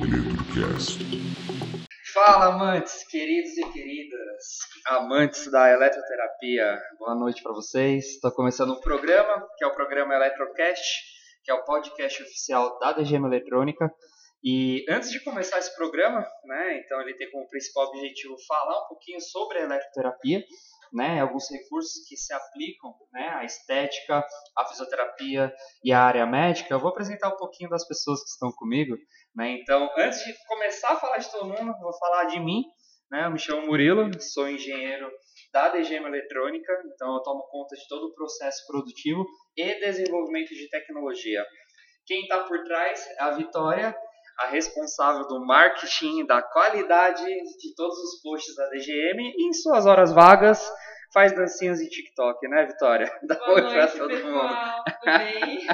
Eletrocast. Fala, amantes, queridos e queridas, amantes da eletroterapia. Boa noite para vocês. Estou começando um programa, que é o programa Eletrocast, que é o podcast oficial da DGM Eletrônica. E antes de começar esse programa, né, então ele tem como principal objetivo falar um pouquinho sobre a eletroterapia, né, alguns recursos que se aplicam, né, a estética, a fisioterapia e a área médica. Eu vou apresentar um pouquinho das pessoas que estão comigo, né. Então, antes de começar a falar de todo mundo, vou falar de mim, né. Eu me chamo Murilo, sou engenheiro da DGM Eletrônica, então eu tomo conta de todo o processo produtivo e desenvolvimento de tecnologia. Quem está por trás é a Vitória, a responsável do marketing, da qualidade de todos os posts da DGM e em suas horas vagas faz dancinhas de TikTok, né, Vitória? Dá Boa noite, pra todo pessoal. mundo. Tudo bem?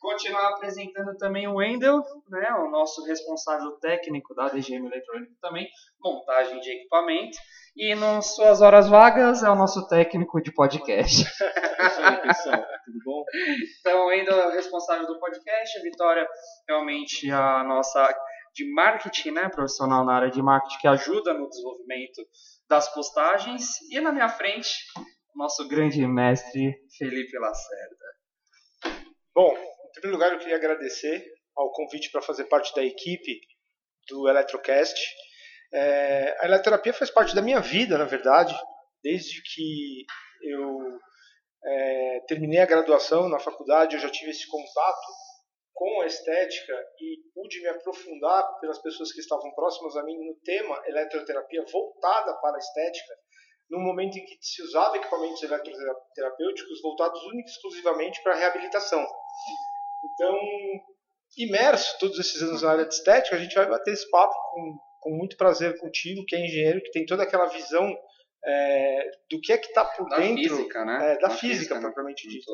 Continuar apresentando também o Wendel, né, o nosso responsável técnico da DGM Eletrônica também, montagem de equipamento. E nas suas horas vagas é o nosso técnico de podcast. tudo bom? Então, ainda é o responsável do podcast, a Vitória, realmente a nossa de marketing, né, profissional na área de marketing, que ajuda no desenvolvimento das postagens. E na minha frente, o nosso grande mestre, Felipe Lacerda. Bom, em primeiro lugar, eu queria agradecer ao convite para fazer parte da equipe do Eletrocast. É, a eletroterapia faz parte da minha vida, na verdade, desde que eu é, terminei a graduação na faculdade, eu já tive esse contato com a estética e pude me aprofundar pelas pessoas que estavam próximas a mim no tema eletroterapia voltada para a estética, num momento em que se usava equipamentos eletroterapêuticos voltados única e exclusivamente para a reabilitação. Então, imerso todos esses anos na área de estética, a gente vai bater esse papo com com muito prazer contigo, que é engenheiro, que tem toda aquela visão é, do que é que está por da dentro física, né? É, da, da física, física, propriamente né? dita.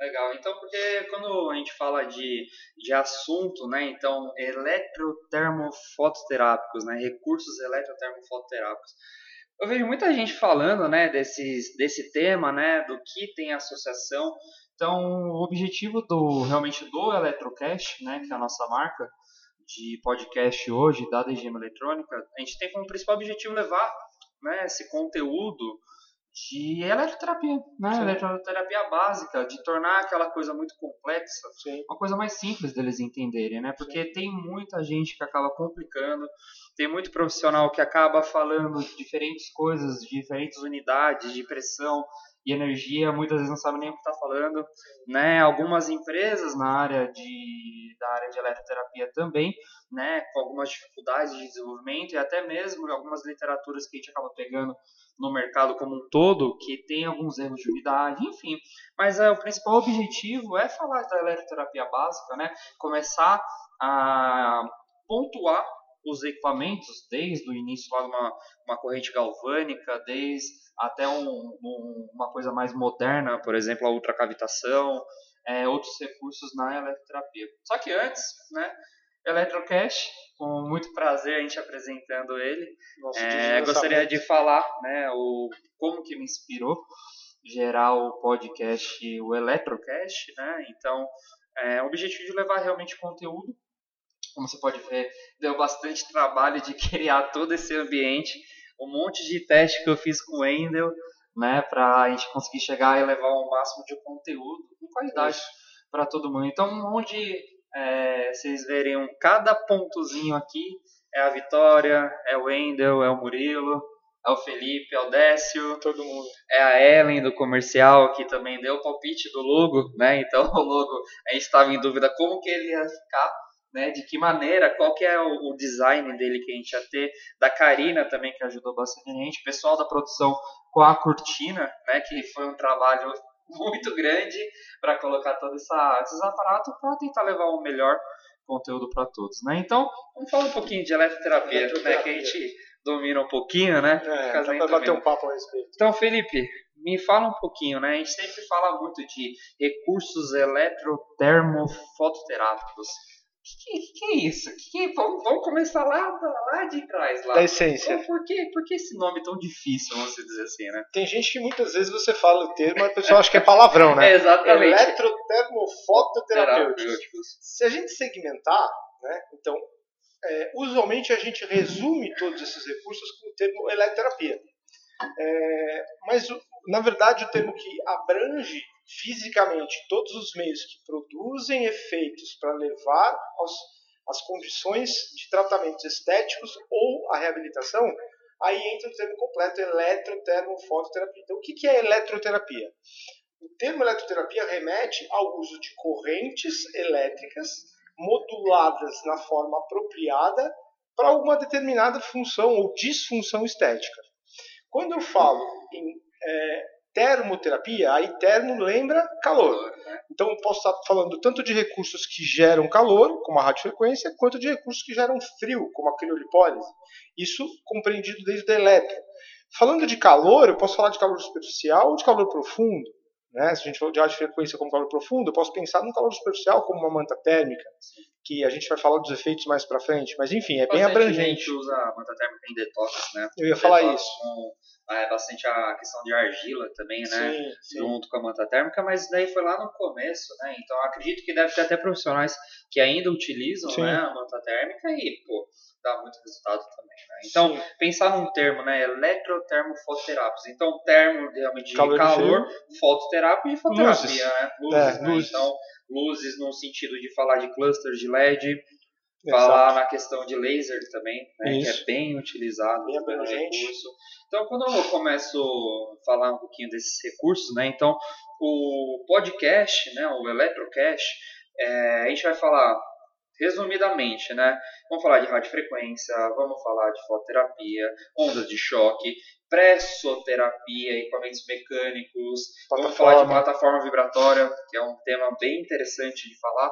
Legal, então porque quando a gente fala de, de assunto, né, então eletrotermofototerápicos, né, recursos eletrotermofototerápicos, eu vejo muita gente falando, né, desses, desse tema, né, do que tem associação, então o objetivo do, realmente do Eletrocast, né, que é a nossa marca, de podcast hoje da DGM Eletrônica, a gente tem como principal objetivo levar né, esse conteúdo de eletroterapia, né? Sim. Eletroterapia básica, de tornar aquela coisa muito complexa Sim. uma coisa mais simples deles entenderem, né? Porque tem muita gente que acaba complicando, tem muito profissional que acaba falando de diferentes coisas, de diferentes unidades de pressão e energia, muitas vezes não sabe nem o que está falando, né? Algumas empresas na área de da área de eletroterapia também, né? Com algumas dificuldades de desenvolvimento e até mesmo algumas literaturas que a gente acaba pegando no mercado como um todo, que tem alguns erros de unidade, enfim. Mas é, o principal objetivo é falar da eletroterapia básica, né? Começar a pontuar os equipamentos desde o início lá de uma, uma corrente galvânica, desde até um, um, uma coisa mais moderna, por exemplo, a ultracavitação, é, outros recursos na eletroterapia. Só que antes, né, Eletrocast, com muito prazer a gente apresentando ele. Nosso É, gostaria de falar né, o, como que me inspirou gerar o podcast, o Eletrocast, né? Então, é, o objetivo de levar realmente conteúdo. Como você pode ver, deu bastante trabalho de criar todo esse ambiente, um monte de teste que eu fiz com o Wendel, né, para a gente conseguir chegar e levar o máximo de conteúdo com qualidade para todo mundo. Então, onde é, vocês verem um, cada pontozinho aqui é a Vitória, é o Wendel, é o Murilo, é o Felipe, é o Décio, todo mundo. é a Ellen do comercial que também deu o palpite do logo, né? Então o logo a gente estava em dúvida como que ele ia ficar, né? De que maneira, qual que é o, o design dele que a gente ia ter, da Karina também que ajudou bastante a gente, pessoal da produção com a cortina, né? Que foi um trabalho muito grande para colocar todos esses aparatos para tentar levar o melhor conteúdo para todos, né? Então vamos falar um pouquinho de eletroterapia, né? Que a gente domina um pouquinho, né? É, dá pra bater um papo a respeito. Então, Felipe, me fala um pouquinho, né? A gente sempre fala muito de recursos eletrotermofototerápicos. O que, que, que é isso? Que que- vamos, vamos começar lá, lá de trás. Lá. Da essência. Então, por, que, por que esse nome tão difícil, vamos dizer assim, né? Tem gente que muitas vezes você fala o termo, mas o pessoal acha que é palavrão, né? É, exatamente. Eletrotermofototerapêuticos. Se a gente segmentar, Né? Então, é, usualmente a gente resume todos esses recursos com o termo eletroterapia. É, mas, na verdade, o termo que abrange fisicamente todos os meios que produzem efeitos para levar aos, as condições de tratamentos estéticos ou a reabilitação, aí entra o termo completo eletrotermofototerapia. Então, o que é eletroterapia? O termo eletroterapia remete ao uso de correntes elétricas moduladas na forma apropriada para uma determinada função ou disfunção estética. Quando eu falo em é, termoterapia, aí termo lembra calor. Então eu posso estar falando tanto de recursos que geram calor, como a radiofrequência, quanto de recursos que geram frio, como a criolipólise. Isso compreendido desde o eletro. Falando de calor, eu posso falar de calor superficial ou de calor profundo. Né? Se a gente falou de radiofrequência como calor profundo, eu posso pensar no calor superficial como uma manta térmica, que a gente vai falar dos efeitos mais para frente. Mas enfim, é bem abrangente. A gente usa a manta térmica em detox, né? Eu ia falar isso. Com, é, bastante a questão de argila também, né? Sim, sim. Junto com a manta térmica, mas daí foi lá no começo, né? Então acredito que deve ter até profissionais que ainda utilizam né, a manta térmica e, pô, dá muito resultado também, né? Então, Sim. pensar num termo, né? Eletrotermofototerápicos. Então, termo realmente de calor, calor fototerapia e fototerapia, luzes. né? Luzes, é, né? Luzes. Então, luzes no sentido de falar de clusters de LED, Exato. falar na questão de laser também, né? Que é bem utilizado bem no recurso. Então, quando eu começo a falar um pouquinho desses recursos, né? Então, o podcast, né? O Electrocast, é, a gente vai falar resumidamente, né? Vamos falar de radiofrequência, vamos falar de fototerapia, ondas de choque, pressoterapia, equipamentos mecânicos, vamos falar de plataforma vibratória, que é um tema bem interessante de falar,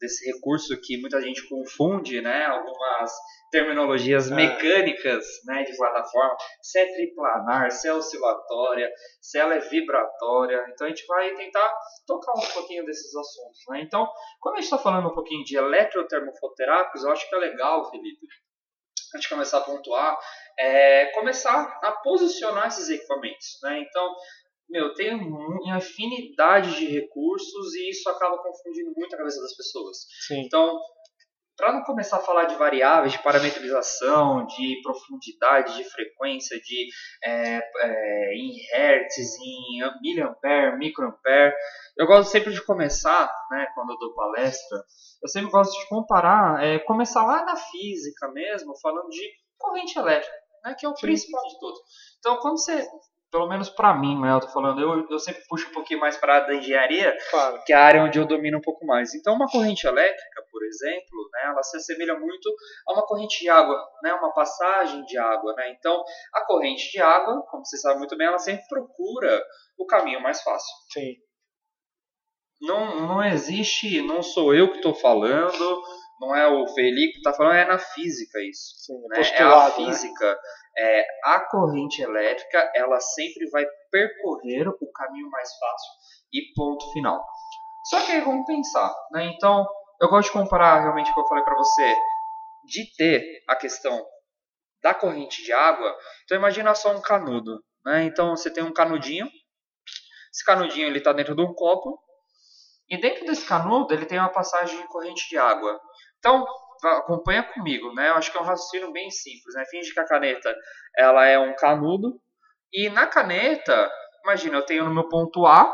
desse recurso que muita gente confunde, né? Algumas terminologias é. mecânicas né, de plataforma, se é triplanar, se é oscilatória, se ela é vibratória. Então a gente vai tentar tocar um pouquinho desses assuntos. Né? Então, quando a gente está falando um pouquinho de eletrotermofoterápicos, eu acho que é legal, Felipe, antes de começar a pontuar, é começar a posicionar esses equipamentos. Né? Então, meu, tem uma infinidade de recursos e isso acaba confundindo muito a cabeça das pessoas. Sim. Então, para não começar a falar de variáveis, de parametrização, de profundidade, de frequência, de é, é, em hertz, em miliampere, microampere, eu gosto sempre de começar, né, quando eu dou palestra, eu sempre gosto de comparar, é, começar lá na física mesmo, falando de corrente elétrica, né, que é o Sim. principal de tudo. Então, quando você pelo menos para mim, né, eu tô falando, eu, eu sempre puxo um pouquinho mais para a da engenharia, claro. que é a área onde eu domino um pouco mais. Então, uma corrente elétrica, por exemplo, né, ela se assemelha muito a uma corrente de água, né, uma passagem de água. Né? Então, a corrente de água, como você sabe muito bem, ela sempre procura o caminho mais fácil. Sim. Não, não existe, não sou eu que estou falando, não é o Felipe que está falando, é na física isso. Sim, é, né? é a né? física. Né? é, a corrente elétrica ela sempre vai percorrer o caminho mais fácil e ponto final. Só que aí vamos pensar, né? Então, eu gosto de comparar realmente o que eu falei para você de ter a questão da corrente de água. Então, imagina só um canudo, né? Então, você tem um canudinho. Esse canudinho ele está dentro de um copo e dentro desse canudo ele tem uma passagem de corrente de água. Então, acompanha comigo, né? Eu acho que é um raciocínio bem simples, né? Finge que a caneta ela é um canudo e na caneta, imagina, eu tenho no meu ponto A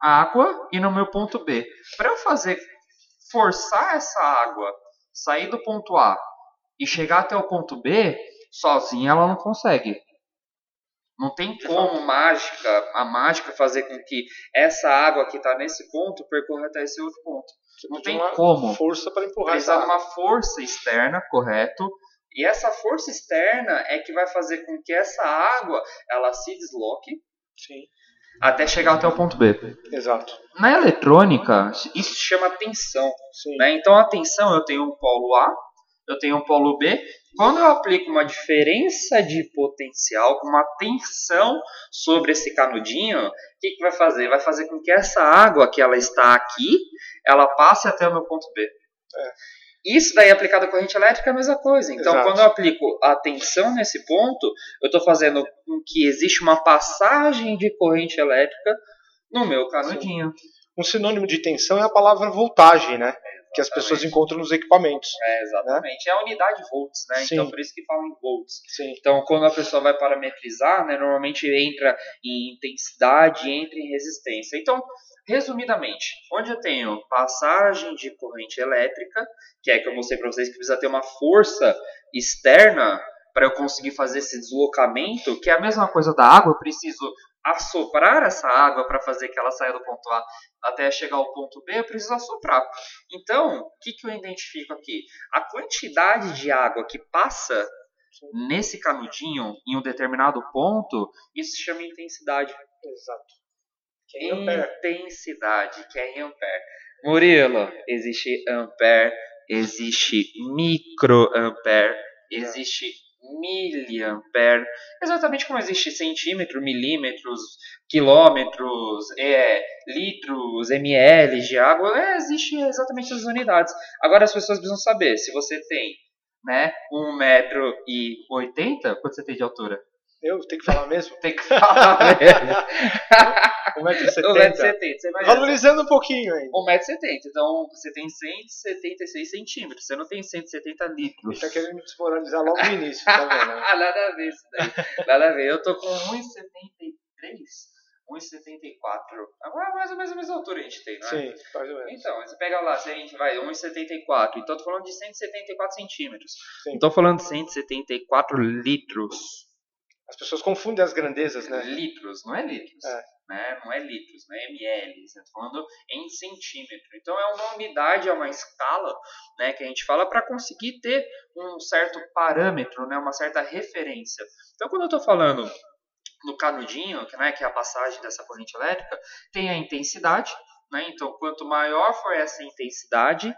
água e no meu ponto B. Para eu fazer forçar essa água sair do ponto A e chegar até o ponto B, sozinha ela não consegue. Não tem como mágica, a mágica fazer com que essa água que está nesse ponto percorra até esse outro ponto. Você não tem como. Força para empurrar Precisa de uma força externa, correto? E essa força externa é que vai fazer com que essa água ela se desloque Sim. até chegar até o ponto B. Exato. Na eletrônica, isso se chama tensão. Né? Então a tensão eu tenho um polo A, eu tenho um polo B. Quando eu aplico uma diferença de potencial, uma tensão sobre esse canudinho, o que, que vai fazer? Vai fazer com que essa água que ela está aqui, ela passe até o meu ponto B. É. Isso daí aplicado à corrente elétrica é a mesma coisa. Então, Exato. quando eu aplico a tensão nesse ponto, eu estou fazendo com que existe uma passagem de corrente elétrica no meu canudinho. Um sinônimo de tensão é a palavra voltagem, né? Que as pessoas encontram nos equipamentos. É, exatamente. Né? É a unidade volts, né? Sim. Então por isso que falam em volts. Sim. Então quando a pessoa vai parametrizar, né, normalmente entra em intensidade, entra em resistência. Então, resumidamente, onde eu tenho passagem de corrente elétrica, que é que eu mostrei para vocês que precisa ter uma força externa para eu conseguir fazer esse deslocamento, que é a mesma coisa da água, eu preciso assoprar essa água para fazer que ela saia do ponto A até chegar ao ponto B, eu preciso assoprar. Então, o que, que eu identifico aqui? A quantidade de água que passa nesse canudinho em um determinado ponto, isso se chama intensidade. Exato. Que é intensidade, que é em ampere. Murilo, existe ampere, existe microampere, existe miliampere, exatamente como existe centímetro, milímetros, quilômetros, é, litros, ml de água, é, existe exatamente as unidades. Agora as pessoas precisam saber, se você tem né, 1,80m, quanto você tem de altura? Eu tenho que falar mesmo? Tem que falar mesmo. 1,70m. 1,70m. Valorizando um pouquinho ainda. 1,70m. Então você tem 176 centímetros. Você não tem 170 litros. Ele tá querendo me desmoralizar logo no início, tá vendo? Nada a ver isso daí. Nada a ver. Eu tô com 1,73. 1,74. Agora mais ou menos a mesma altura a gente tem, não é? Sim, mais ou menos. Então, você pega lá, se a gente vai, 1,74. Então, tô falando de 174 centímetros. Sim. Não tô falando de 174 litros. As pessoas confundem as grandezas, né? Litros, não é litros. É. Né? Não é litros, não é ml. Está falando em centímetro. Então é uma unidade, é uma escala né, que a gente fala para conseguir ter um certo parâmetro, né, uma certa referência. Então quando eu estou falando no canudinho, que, né, que é a passagem dessa corrente elétrica, tem a intensidade. Né? Então quanto maior for essa intensidade,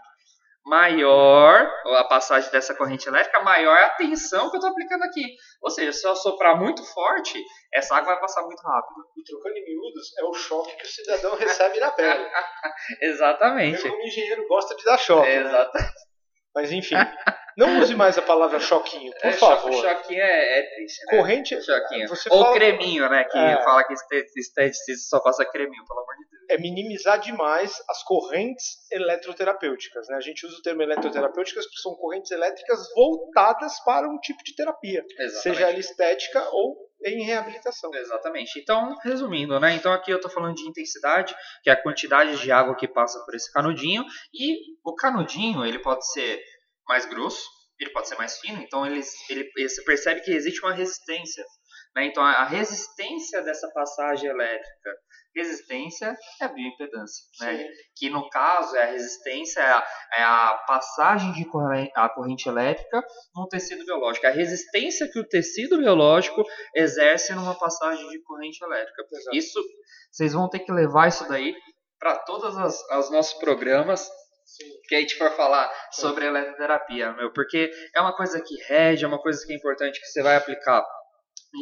maior a passagem dessa corrente elétrica, maior é a tensão que eu estou aplicando aqui. Ou seja, se eu soprar muito forte, essa água vai passar muito rápido. E trocando em miúdos, é o choque que o cidadão recebe na pele. Exatamente. O engenheiro gosta de dar choque. É. Né? Mas enfim, não use mais a palavra choquinho, por é, favor. Choquinho é, é triste, né? Corrente. Choquinho. Você Ou fala... creminho, né? Que é. fala que esteticista só passa creminho, pelo amor de Deus é minimizar demais as correntes eletroterapêuticas. Né? A gente usa o termo eletroterapêuticas porque são correntes elétricas voltadas para um tipo de terapia, Exatamente. seja ela estética ou em reabilitação. Exatamente. Então, resumindo, né? Então aqui eu estou falando de intensidade, que é a quantidade de água que passa por esse canudinho, e o canudinho ele pode ser mais grosso, ele pode ser mais fino, então ele, ele, você percebe que existe uma resistência. Né? Então a resistência dessa passagem elétrica Resistência é a bioimpedância, né? que no caso é a resistência, é a, é a passagem de corrente, a corrente elétrica no tecido biológico, a resistência que o tecido biológico exerce numa passagem de corrente elétrica. Exato. Isso, vocês vão ter que levar isso daí para todos os, os nossos programas Sim. que a gente for falar sobre eletroterapia, meu, porque é uma coisa que rege, é uma coisa que é importante que você vai aplicar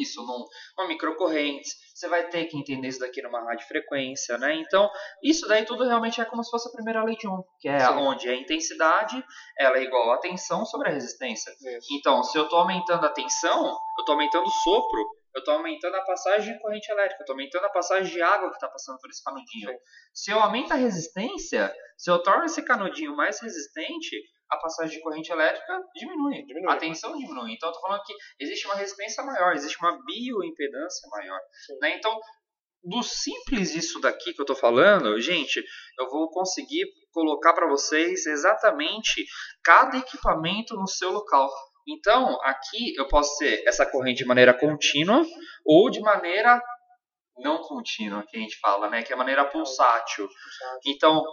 isso num, numa microcorrente, você vai ter que entender isso daqui numa radiofrequência, né? Então, isso daí tudo realmente é como se fosse a primeira lei de Ohm, que é Sim. onde a intensidade ela é igual a tensão sobre a resistência. Isso. Então, se eu estou aumentando a tensão, eu estou aumentando o sopro, eu estou aumentando a passagem de corrente elétrica, eu estou aumentando a passagem de água que está passando por esse canudinho. Sim. Se eu aumento a resistência, se eu torno esse canudinho mais resistente, a passagem de corrente elétrica diminui, diminui. a tensão diminui. Então, eu estou falando que existe uma resistência maior, existe uma bioimpedância maior. Né? Então, do simples isso daqui que eu estou falando, gente, eu vou conseguir colocar para vocês exatamente cada equipamento no seu local. Então, aqui eu posso ter essa corrente de maneira contínua ou de maneira não contínua, que a gente fala, né? Que é a maneira pulsátil. Então,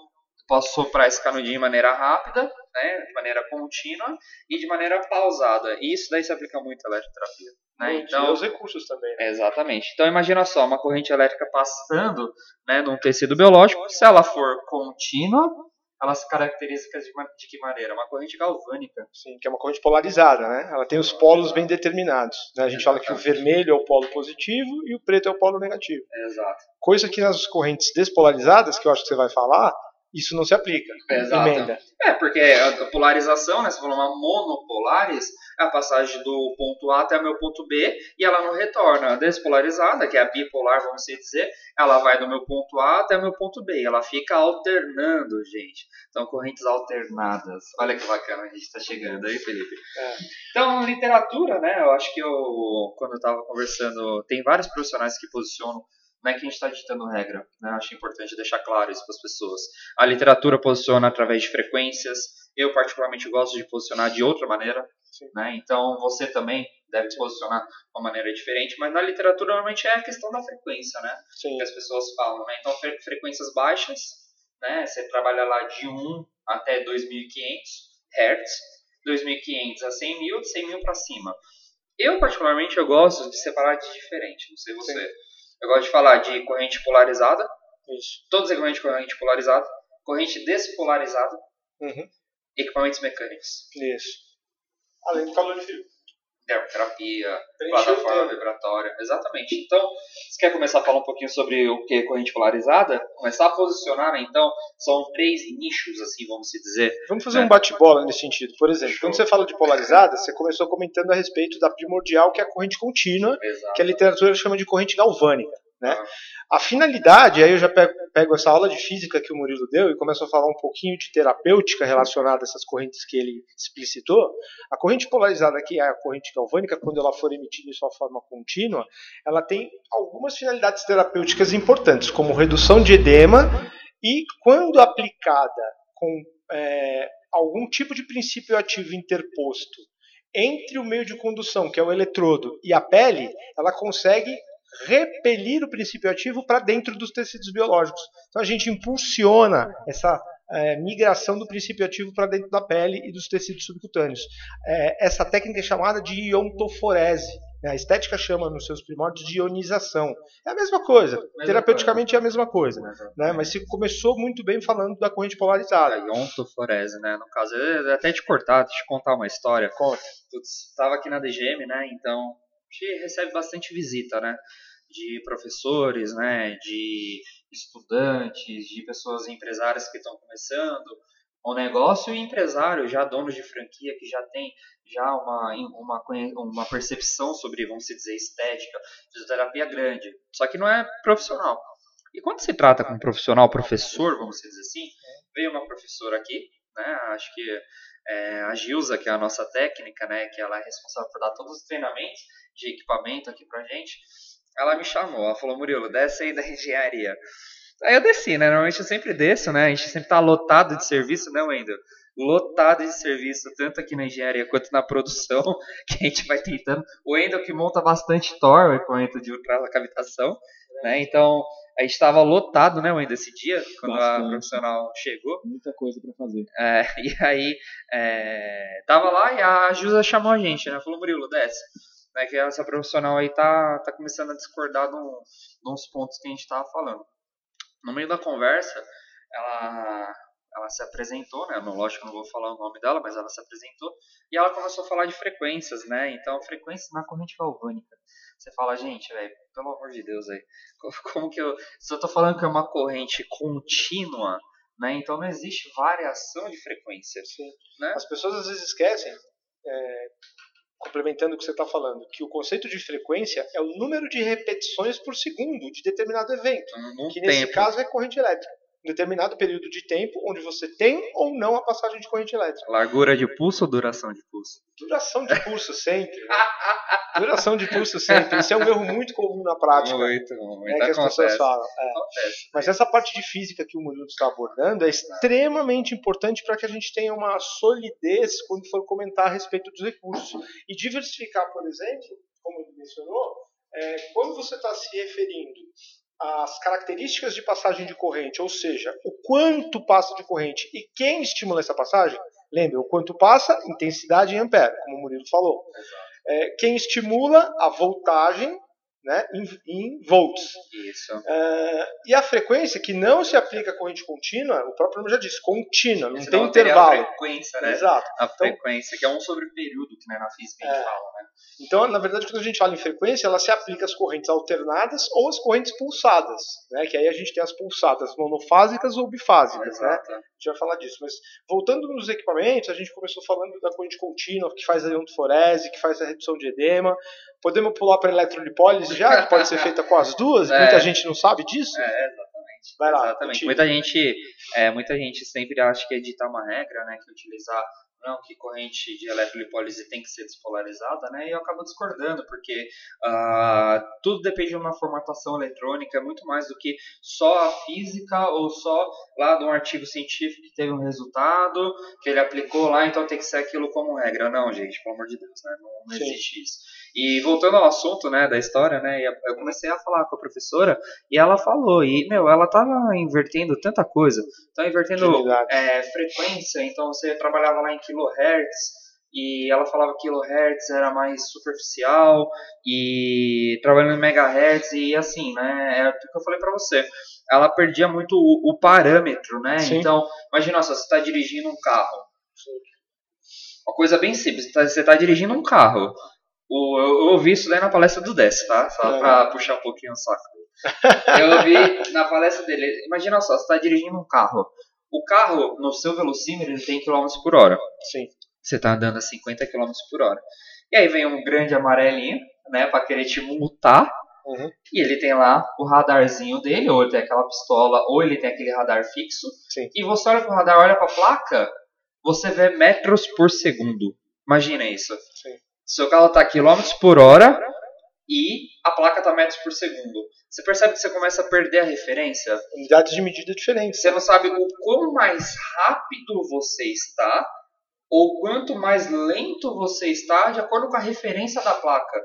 posso soprar esse canudinho de maneira rápida, né, de maneira contínua e de maneira pausada. E isso daí se aplica muito à eletroterapia. Né? Então, os recursos também. Né? Exatamente. Então imagina só, uma corrente elétrica passando né, num tecido biológico, se ela for contínua, ela se caracteriza de, de que maneira? Uma corrente galvânica. Sim, que é uma corrente polarizada, né? Ela tem os polos bem determinados. Né? A gente Exatamente. fala que o vermelho é o polo positivo e o preto é o polo negativo. Exato. Coisa que nas correntes despolarizadas, que eu acho que você vai falar, isso não se aplica. Exato. Emenda. É, porque a polarização, né? Você falou uma monopolares, é a passagem do ponto A até o meu ponto B e ela não retorna. A despolarizada, que é a bipolar, vamos dizer, ela vai do meu ponto A até o meu ponto B. Ela fica alternando, gente. Então, correntes alternadas. Olha que bacana a gente está chegando aí, Felipe. É. Então, literatura, né? Eu acho que eu, quando eu estava conversando, tem vários profissionais que posicionam não é que a gente está ditando regra, né? Acho importante deixar claro isso para as pessoas. A literatura posiciona através de frequências. Eu particularmente gosto de posicionar de outra maneira, né? Então você também deve se posicionar de uma maneira diferente, mas na literatura normalmente é a questão da frequência, né? Sim. Que as pessoas falam, né? Então fre frequências baixas, né? Você trabalha lá de 1 até 2.500 Hz, 2.500 a 100.000, de 100.000 para cima. Eu particularmente eu gosto de separar de diferente, não sei você. Sim. Eu gosto de falar de corrente polarizada. Isso. Todos os corrente corrente polarizada. Corrente despolarizada. Uhum. Equipamentos mecânicos. Isso. Além do calor de fio. Terapia, plataforma vibratória. Exatamente. Então, você quer começar a falar um pouquinho sobre o que é corrente polarizada? Começar a posicionar, né? Então, são três nichos, assim, vamos dizer. Vamos fazer né? um bate-bola nesse sentido. Por exemplo, Show. quando você fala de polarizada, você começou comentando a respeito da primordial, que é a corrente contínua, Exato. que a literatura chama de corrente galvânica. Né? A finalidade, aí eu já pego, pego, essa aula de física que o Murilo deu e começo a falar um pouquinho de terapêutica relacionada a essas correntes que ele explicitou. A corrente polarizada aqui, a corrente galvânica, quando ela for emitida em sua forma contínua, ela tem algumas finalidades terapêuticas importantes, como redução de edema e, quando aplicada com é, algum tipo de princípio ativo interposto entre o meio de condução, que é o eletrodo, e a pele, ela consegue repelir o princípio ativo para dentro dos tecidos biológicos. Então a gente impulsiona essa é, migração do princípio ativo para dentro da pele e dos tecidos subcutâneos. É, essa técnica é chamada de iontoforese. Né? A estética chama nos seus primórdios de ionização. É a mesma coisa. Mesma Terapeuticamente coisa. é a mesma coisa. Né? Mas se começou muito bem falando da corrente polarizada. A iontoforese, né? No caso, até te cortar, te contar uma história. Conta. Estava aqui na DGM, né? Então gente recebe bastante visita, né? De professores, né? De estudantes, de pessoas empresárias que estão começando o negócio e empresário, já donos de franquia que já tem já uma, uma, uma percepção sobre, vamos dizer, estética, fisioterapia grande. Só que não é profissional. E quando se trata com um profissional, professor, vamos dizer assim, veio uma professora aqui, né? Acho que é, a Gilza, que é a nossa técnica, né? Que ela é responsável por dar todos os treinamentos de equipamento aqui pra gente, ela me chamou, ela falou, Murilo, desce aí da engenharia. Aí eu desci, né? Normalmente eu sempre desço, né? A gente sempre tá lotado de serviço, né, Wendel? Lotado de serviço, tanto aqui na engenharia quanto na produção, que a gente vai tentando. O Wendel que monta bastante Tor, o equipamento de ultracavitação, né? Então, a gente estava lotado, né, Wendel, esse dia, quando Bastante. a profissional chegou. Muita coisa para fazer. É, e aí, é, tava lá e a Jusa chamou a gente, né? Falou, Murilo, desce né, que essa profissional aí tá, tá começando a discordar de uns pontos que a gente estava falando. No meio da conversa, ela, ela se apresentou, né? No, lógico que eu não vou falar o nome dela, mas ela se apresentou e ela começou a falar de frequências, né? Então, frequências na corrente galvânica. Você fala, gente, velho, pelo amor de Deus, aí, como que eu. Se eu tô falando que é uma corrente contínua, né? Então não existe variação de frequência. Sim. Né? As pessoas às vezes esquecem. É, complementando o que você está falando, que o conceito de frequência é o número de repetições por segundo de determinado evento, que nesse tempo. caso é corrente elétrica um determinado período de tempo onde você tem ou não a passagem de corrente elétrica. Largura de pulso ou duração de pulso? Duração de pulso sempre. duração de pulso sempre. Isso é um erro muito comum na prática. Muito, muito. É que as pessoas falam. É. Mas essa parte de física que o Murilo está abordando é extremamente importante para que a gente tenha uma solidez quando for comentar a respeito dos recursos. E diversificar, por exemplo, como ele mencionou, é, quando você está se referindo as características de passagem de corrente, ou seja, o quanto passa de corrente e quem estimula essa passagem, lembre, o quanto passa, intensidade em ampere, como o Murilo falou. É, quem estimula a voltagem né, em, em volts. Isso. Uh, e a frequência, que não se aplica à corrente contínua, o próprio nome já diz, contínua, não tem teria intervalo. A frequência, né? Exato. A Então- frequência, que é um sobre o período que né, na física a gente É. fala, né? Então, na verdade, quando a gente fala em frequência, ela se aplica às correntes alternadas ou às correntes pulsadas, né? Que aí a gente tem as pulsadas monofásicas ou bifásicas, né? A gente vai falar disso. Mas voltando nos equipamentos, a gente começou falando da corrente contínua, que faz a iontofórese, que faz a redução de edema. Podemos pular para eletrolipólise já, que pode ser feita com as duas. É. Muita gente não sabe disso. É, exatamente. Vai lá, Exatamente. Muita gente, é, muita gente sempre acha que editar uma regra, né, que utilizar não, que corrente de eletrolipólise tem que ser despolarizada, né, e eu acabo discordando, porque ah, tudo depende de uma formatação eletrônica, é muito mais do que só a física ou só lá de um artigo científico que teve um resultado, que ele aplicou lá, então tem que ser aquilo como regra. Não, gente, pelo amor de Deus, né, não, não existe isso. E voltando ao assunto, né, da história, né, eu comecei a falar com a professora e ela falou, e, meu, ela tava invertendo tanta coisa. Então, invertendo é, frequência, então você trabalhava lá em kilohertz, e ela falava que kilohertz era mais superficial, e trabalhando em megahertz, e assim, né, é o que eu falei pra você. Ela perdia muito o, o parâmetro, né? Sim. Então, imagina só, você está dirigindo um carro. Uma coisa bem simples, tá- você está dirigindo um carro. O, eu, eu ouvi isso daí na palestra do Dess, tá? Só É. pra puxar um pouquinho o saco. Eu ouvi na palestra dele. Imagina só, você está dirigindo um carro. O carro, no seu velocímetro, ele tem km por hora. Sim. Você está andando a 50 km por hora. E aí vem um grande amarelinho, né, pra querer te multar. Uhum. E ele tem lá o radarzinho dele, ou ele tem aquela pistola, ou ele tem aquele radar fixo. Sim. E você olha pro radar, olha pra placa, você vê metros por segundo. Imagina isso. Seu carro tá a quilômetros por hora e a placa tá metros por segundo. Você percebe que você começa a perder a referência? Unidades de medida diferentes. Você não sabe o quão mais rápido você está ou quanto mais lento você está de acordo com a referência da placa.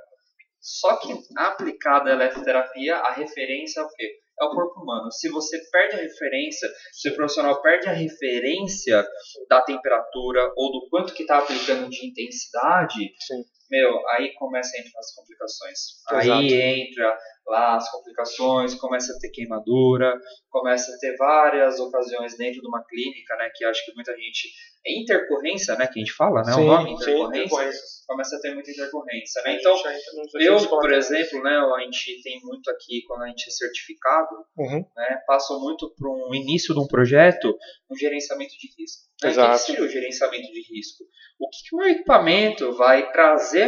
Só que aplicada a eletroterapia, a referência é o quê? É o corpo humano. Se você perde a referência, se o profissional perde a referência da temperatura ou do quanto que está aplicando de intensidade, Sim. Meu, aí começa a entrar as complicações. Exato. Aí entra lá as complicações, começa a ter queimadura, começa a ter várias ocasiões dentro de uma clínica, né, que acho que muita gente é intercorrência, né, que a gente fala, né, o nome sim, intercorrência, começa a ter muita intercorrência, né? Então, eu, por exemplo, né, a gente tem muito aqui quando a gente é certificado, Uhum. né, passam muito para um início de um projeto, um gerenciamento de risco. Né? O que Exato. seria o gerenciamento de risco? O que, que o equipamento vai trazer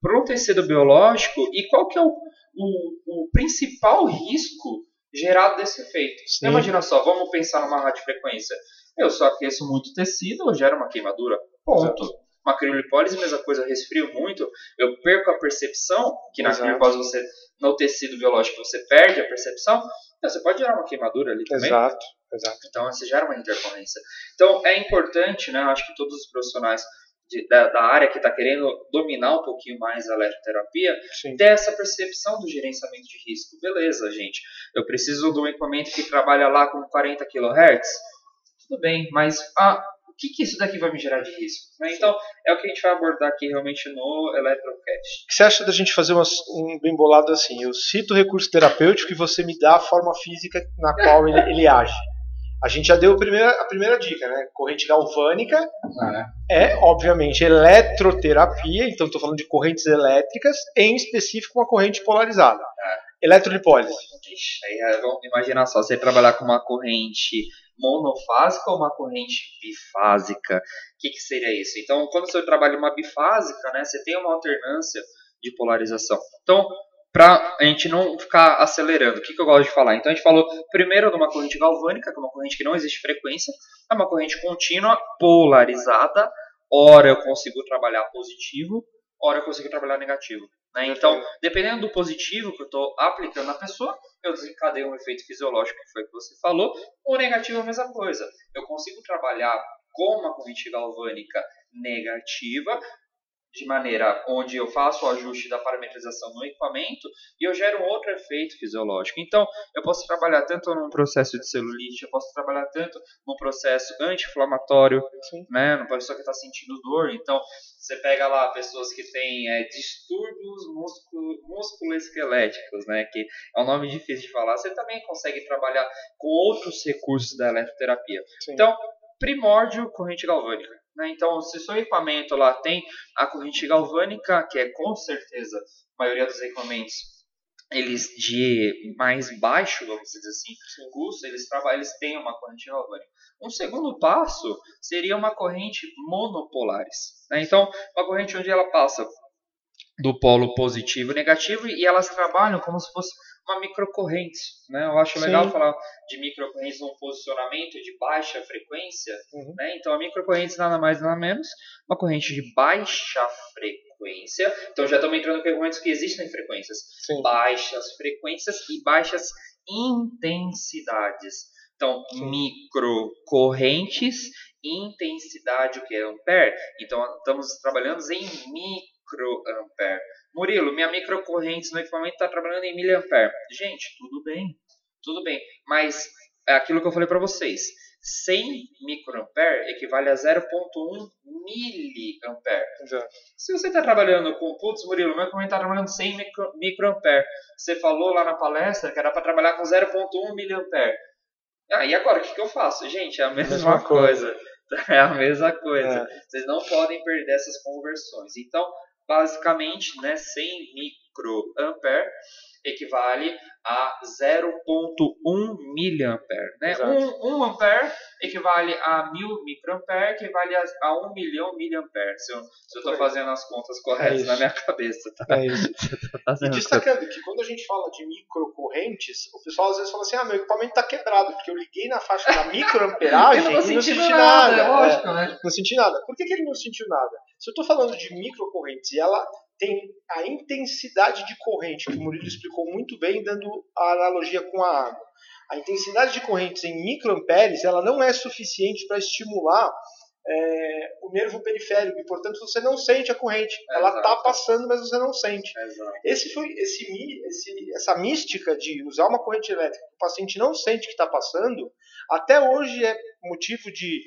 para o tecido biológico e qual que é o, o, o principal risco gerado desse efeito? Sim. Imagina só, vamos pensar numa radiofrequência. Eu só aqueço muito tecido, eu gero uma queimadura. Ponto. Uma criolipólise, mesma coisa, eu resfrio muito, eu perco a percepção, que na Exato. criolipólise você, no tecido biológico você perde a percepção, então, você pode gerar uma queimadura ali também. Exato, exato. Então você gera uma intercorrência. Então é importante, né? Acho que todos os profissionais de- da, da área que está querendo dominar um pouquinho mais a eletroterapia Sim. ter essa percepção do gerenciamento de risco. Beleza, gente. Eu preciso de um equipamento que trabalha lá com 40 kHz. Tudo bem, mas ah, o que, que isso daqui vai me gerar de risco? né? Então é o que a gente vai abordar aqui realmente no Electrocast. O que você acha da gente fazer umas- um bem bolado assim? Eu cito o recurso terapêutico e você me dá a forma física na qual ele, ele age. A gente já deu a primeira, a primeira dica, né? Corrente galvânica é, obviamente, eletroterapia, então estou falando de correntes elétricas, em específico uma corrente polarizada. Eletrolipólise. Ixi, aí é, vamos imaginar só, você trabalhar com uma corrente monofásica ou uma corrente bifásica. O que, que seria isso? Então, quando você trabalha uma bifásica, né, você tem uma alternância de polarização. Então, para a gente não ficar acelerando, o que, que eu gosto de falar? Então, a gente falou primeiro de uma corrente galvânica, que é uma corrente que não existe frequência, é uma corrente contínua, polarizada. Ora eu consigo trabalhar positivo, ora eu consigo trabalhar negativo. Né? Então, dependendo do positivo que eu estou aplicando na pessoa, eu desencadeio um efeito fisiológico, que foi o que você falou, ou negativo a mesma coisa. Eu consigo trabalhar com uma corrente galvânica negativa, de maneira onde eu faço o ajuste da parametrização no equipamento e eu gero um outro efeito fisiológico. Então, eu posso trabalhar tanto num processo de celulite, eu posso trabalhar tanto num processo anti-inflamatório, né, numa pessoa que está sentindo dor. Então, você pega lá pessoas que têm é, distúrbios musculoesqueléticos, né, que é um nome difícil de falar, você também consegue trabalhar com outros recursos da eletroterapia. Sim. Então, primórdio, corrente galvânica. Né? Então, se seu equipamento lá tem a corrente galvânica, que é com certeza a maioria dos equipamentos eles de mais baixo, vamos dizer assim, custo, eles trabalham, eles têm uma corrente galvânica. Um segundo passo seria uma corrente monopolares. Né? Então, uma corrente onde ela passa do polo positivo e negativo e elas trabalham como se fosse uma microcorrente. Né? Eu acho legal Sim. falar de microcorrentes num posicionamento de baixa frequência. Uhum. Né? Então, a microcorrente nada mais nada menos uma corrente de baixa frequência. Então, já estamos entrando em correntes que existem em frequências. Sim. Baixas frequências e baixas intensidades. Então, Sim. microcorrentes, intensidade, o que é ampere. Então, estamos trabalhando em microampere. Murilo, minha microcorrente no equipamento está trabalhando em miliampere. Gente, tudo bem, tudo bem. Mas é aquilo que eu falei para vocês. 100 microampere equivale a 0.1 miliampere. Exato. Se você está trabalhando com, putz, Murilo, meu equipamento está trabalhando 100 micro, microampere. Você falou lá na palestra que era para trabalhar com 0.1 miliampere. Ah, e agora, o que, que eu faço? Gente, é a mesma, mesma coisa. coisa. É a mesma coisa. É. Vocês não podem perder essas conversões. Então, basicamente, né, 100 microampere equivale a 0.1 miliampere. Né? 1, 1 ampere equivale a 1000 microampere, que equivale a, a 1 milhão miliampere. Se eu estou fazendo as contas corretas é na minha cabeça. Tá? É isso. tá e destacando que quando a gente fala de microcorrentes, o pessoal às vezes fala assim, ah, meu equipamento está quebrado, porque eu liguei na faixa da microamperagem e não, não senti nada. nada. É lógico, é, né? Não senti nada. Por que, que ele não sentiu nada? Se eu estou falando de microcorrentes e ela tem a intensidade de corrente, que o Murilo explicou muito bem, dando a analogia com a água. A intensidade de correntes em microamperes ela não é suficiente para estimular é, o nervo periférico e, portanto, você não sente a corrente. É, ela está passando, mas você não sente. É, esse foi esse, esse, essa mística de usar uma corrente elétrica que o paciente não sente que está passando, até hoje é motivo de,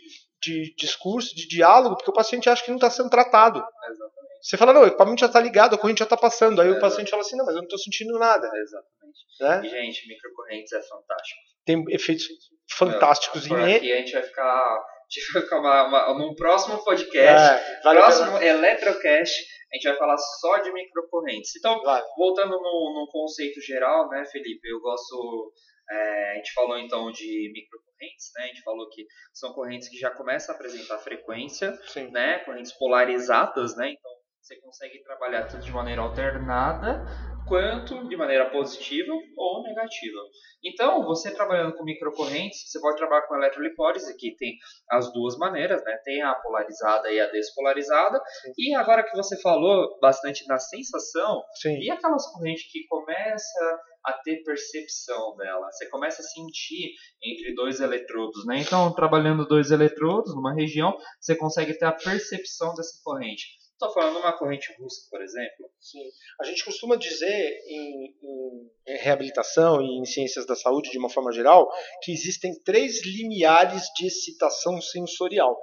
de discurso, de diálogo, porque o paciente acha que não está sendo tratado. Exatamente. Você fala, não, o equipamento já está ligado, a corrente já está passando. Aí é, o paciente fala assim, não, mas eu não estou sentindo nada. É, exatamente. Né? E, gente, microcorrentes é fantástico. Tem efeitos fantásticos. Meu, por aqui a gente vai ficar, gente vai ficar uma, uma, num próximo podcast, é, vale próximo Eletrocast, a gente vai falar só de microcorrentes. Então, vale. voltando no, no conceito geral, né, Felipe, eu gosto... É, a gente falou então de microcorrentes, né? A gente falou que são correntes que já começam a apresentar frequência, Sim. né? Correntes polarizadas, né? Então você consegue trabalhar tanto de maneira alternada quanto de maneira positiva ou negativa. Então, você trabalhando com microcorrentes, você pode trabalhar com eletrolipólise, que tem as duas maneiras, né? Tem a polarizada e a despolarizada. Sim. E agora que você falou bastante na sensação, Sim. e aquelas correntes que começa a ter percepção dela. Você começa a sentir entre dois eletrodos, né? Então, trabalhando dois eletrodos numa região, você consegue ter a percepção dessa corrente. Estou falando de uma corrente russa, por exemplo. Sim. A gente costuma dizer em, em, em, reabilitação e em ciências da saúde, de uma forma geral, que existem três limiares de excitação sensorial.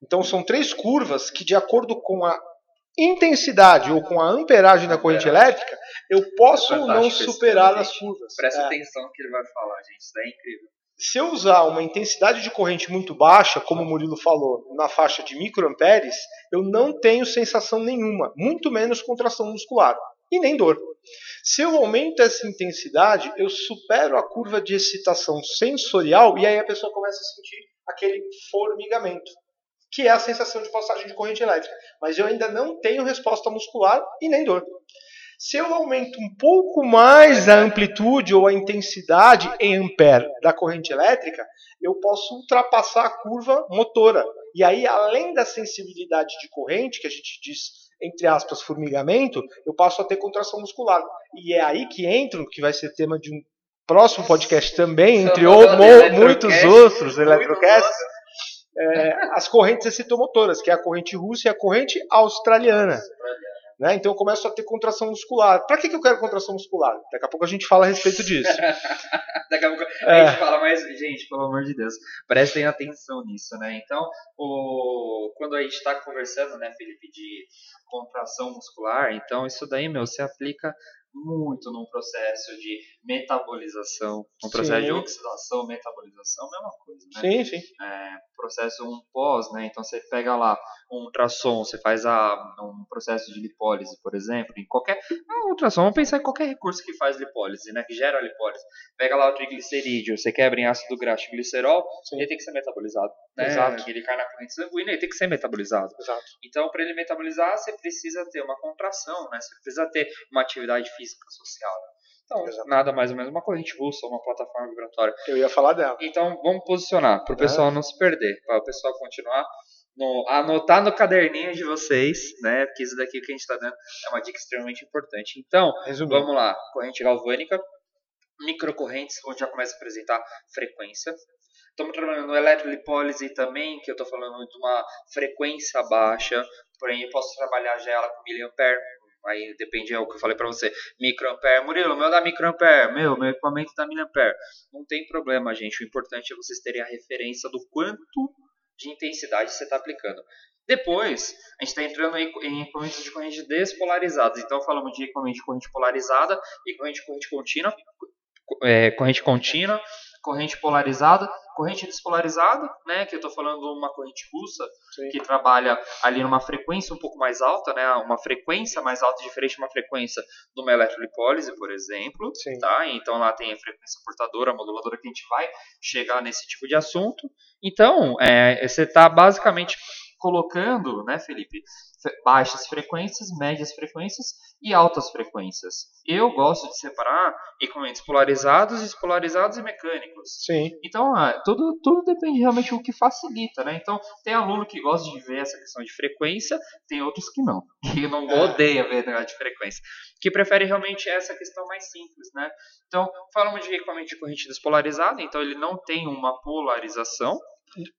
Então, são três curvas que, de acordo com a intensidade ou com a amperagem da corrente elétrica, eu posso é ou não superar as curvas. Presta é. atenção no que ele vai falar, gente. Isso é incrível se eu usar uma intensidade de corrente muito baixa, como o Murilo falou, na faixa de microamperes, eu não tenho sensação nenhuma, muito menos contração muscular e nem dor. Se eu aumento essa intensidade, eu supero a curva de excitação sensorial e aí a pessoa começa a sentir aquele formigamento, que é a sensação de passagem de corrente elétrica. Mas eu ainda não tenho resposta muscular e nem dor. Se eu aumento um pouco mais a amplitude ou a intensidade em ampere da corrente elétrica, eu posso ultrapassar a curva motora. E aí, além da sensibilidade de corrente, que a gente diz, entre aspas, formigamento, eu passo a ter contração muscular. E é aí que entram, que vai ser tema de um próximo podcast também, entre ou, muitos outros eletrocasts, é, as correntes excitomotoras, que é a corrente russa e a corrente australiana. Né? Então eu começo a ter contração muscular. Para que, que eu quero contração muscular? Daqui a pouco a gente fala a respeito disso. Daqui a pouco a é. gente fala, mas, gente, pelo amor de Deus, prestem atenção nisso, né? Então, o... quando a gente está conversando, né, Felipe, de contração muscular, então isso daí, meu, se aplica muito num processo de metabolização, um processo sim. de oxidação, metabolização, mesma coisa, né? Sim, sim. É, processo um pós, né? Então você pega lá um ultrassom, você faz a, um processo de lipólise, por exemplo, em qualquer um ultrassom, vamos pensar em qualquer recurso que faz lipólise, né? Que gera lipólise. Pega lá o triglicerídeo, você quebra em ácido graxo glicerol, sim. ele tem que ser metabolizado, né? Exato. Ele cai na corrente sanguínea, ele tem que ser metabolizado. Exato. Então, para ele metabolizar, você precisa ter uma contração, né? Você precisa ter uma atividade física associada. Então, Exato. nada mais ou menos uma corrente russa, uma plataforma vibratória. Eu ia falar dela. Então, vamos posicionar para o pessoal é. não se perder, para o pessoal continuar no, anotar no caderninho de vocês, né? Porque isso daqui que a gente está dando é uma dica extremamente importante. Então, Resumindo. vamos lá: corrente galvânica, microcorrentes, onde já começa a apresentar frequência. Estamos trabalhando no eletrolipólise também, que eu estou falando de uma frequência baixa, porém eu posso trabalhar já ela com miliampere, Aí depende, é o que eu falei para você. Microampere. Murilo, meu dá microampere. Meu, meu equipamento dá miliampere. Não tem problema, gente. O importante é vocês terem a referência do quanto de intensidade você está aplicando. Depois, a gente está entrando em, em equipamentos de corrente despolarizados. Então, falamos de equipamento de corrente polarizada, equipamento de corrente contínua, é, corrente contínua, corrente polarizada, corrente despolarizada, né, que eu estou falando uma corrente russa, Sim. que trabalha ali numa frequência um pouco mais alta, né, uma frequência mais alta, diferente de uma frequência de uma eletrolipólise, por exemplo, Sim. tá? Então lá tem a frequência portadora, moduladora, que a gente vai chegar nesse tipo de assunto. Então, é, você está basicamente colocando, né, Felipe, baixas frequências, médias frequências e altas frequências. Eu gosto de separar equipamentos polarizados, despolarizados e mecânicos. Sim. Então, ah, tudo, tudo depende realmente do que facilita, né? Então, tem aluno que gosta de ver essa questão de frequência, tem outros que não, que não é. odeia ver negócio de frequência, que prefere realmente essa questão mais simples, né? Então, falamos de equipamento de corrente despolarizada, então ele não tem uma polarização,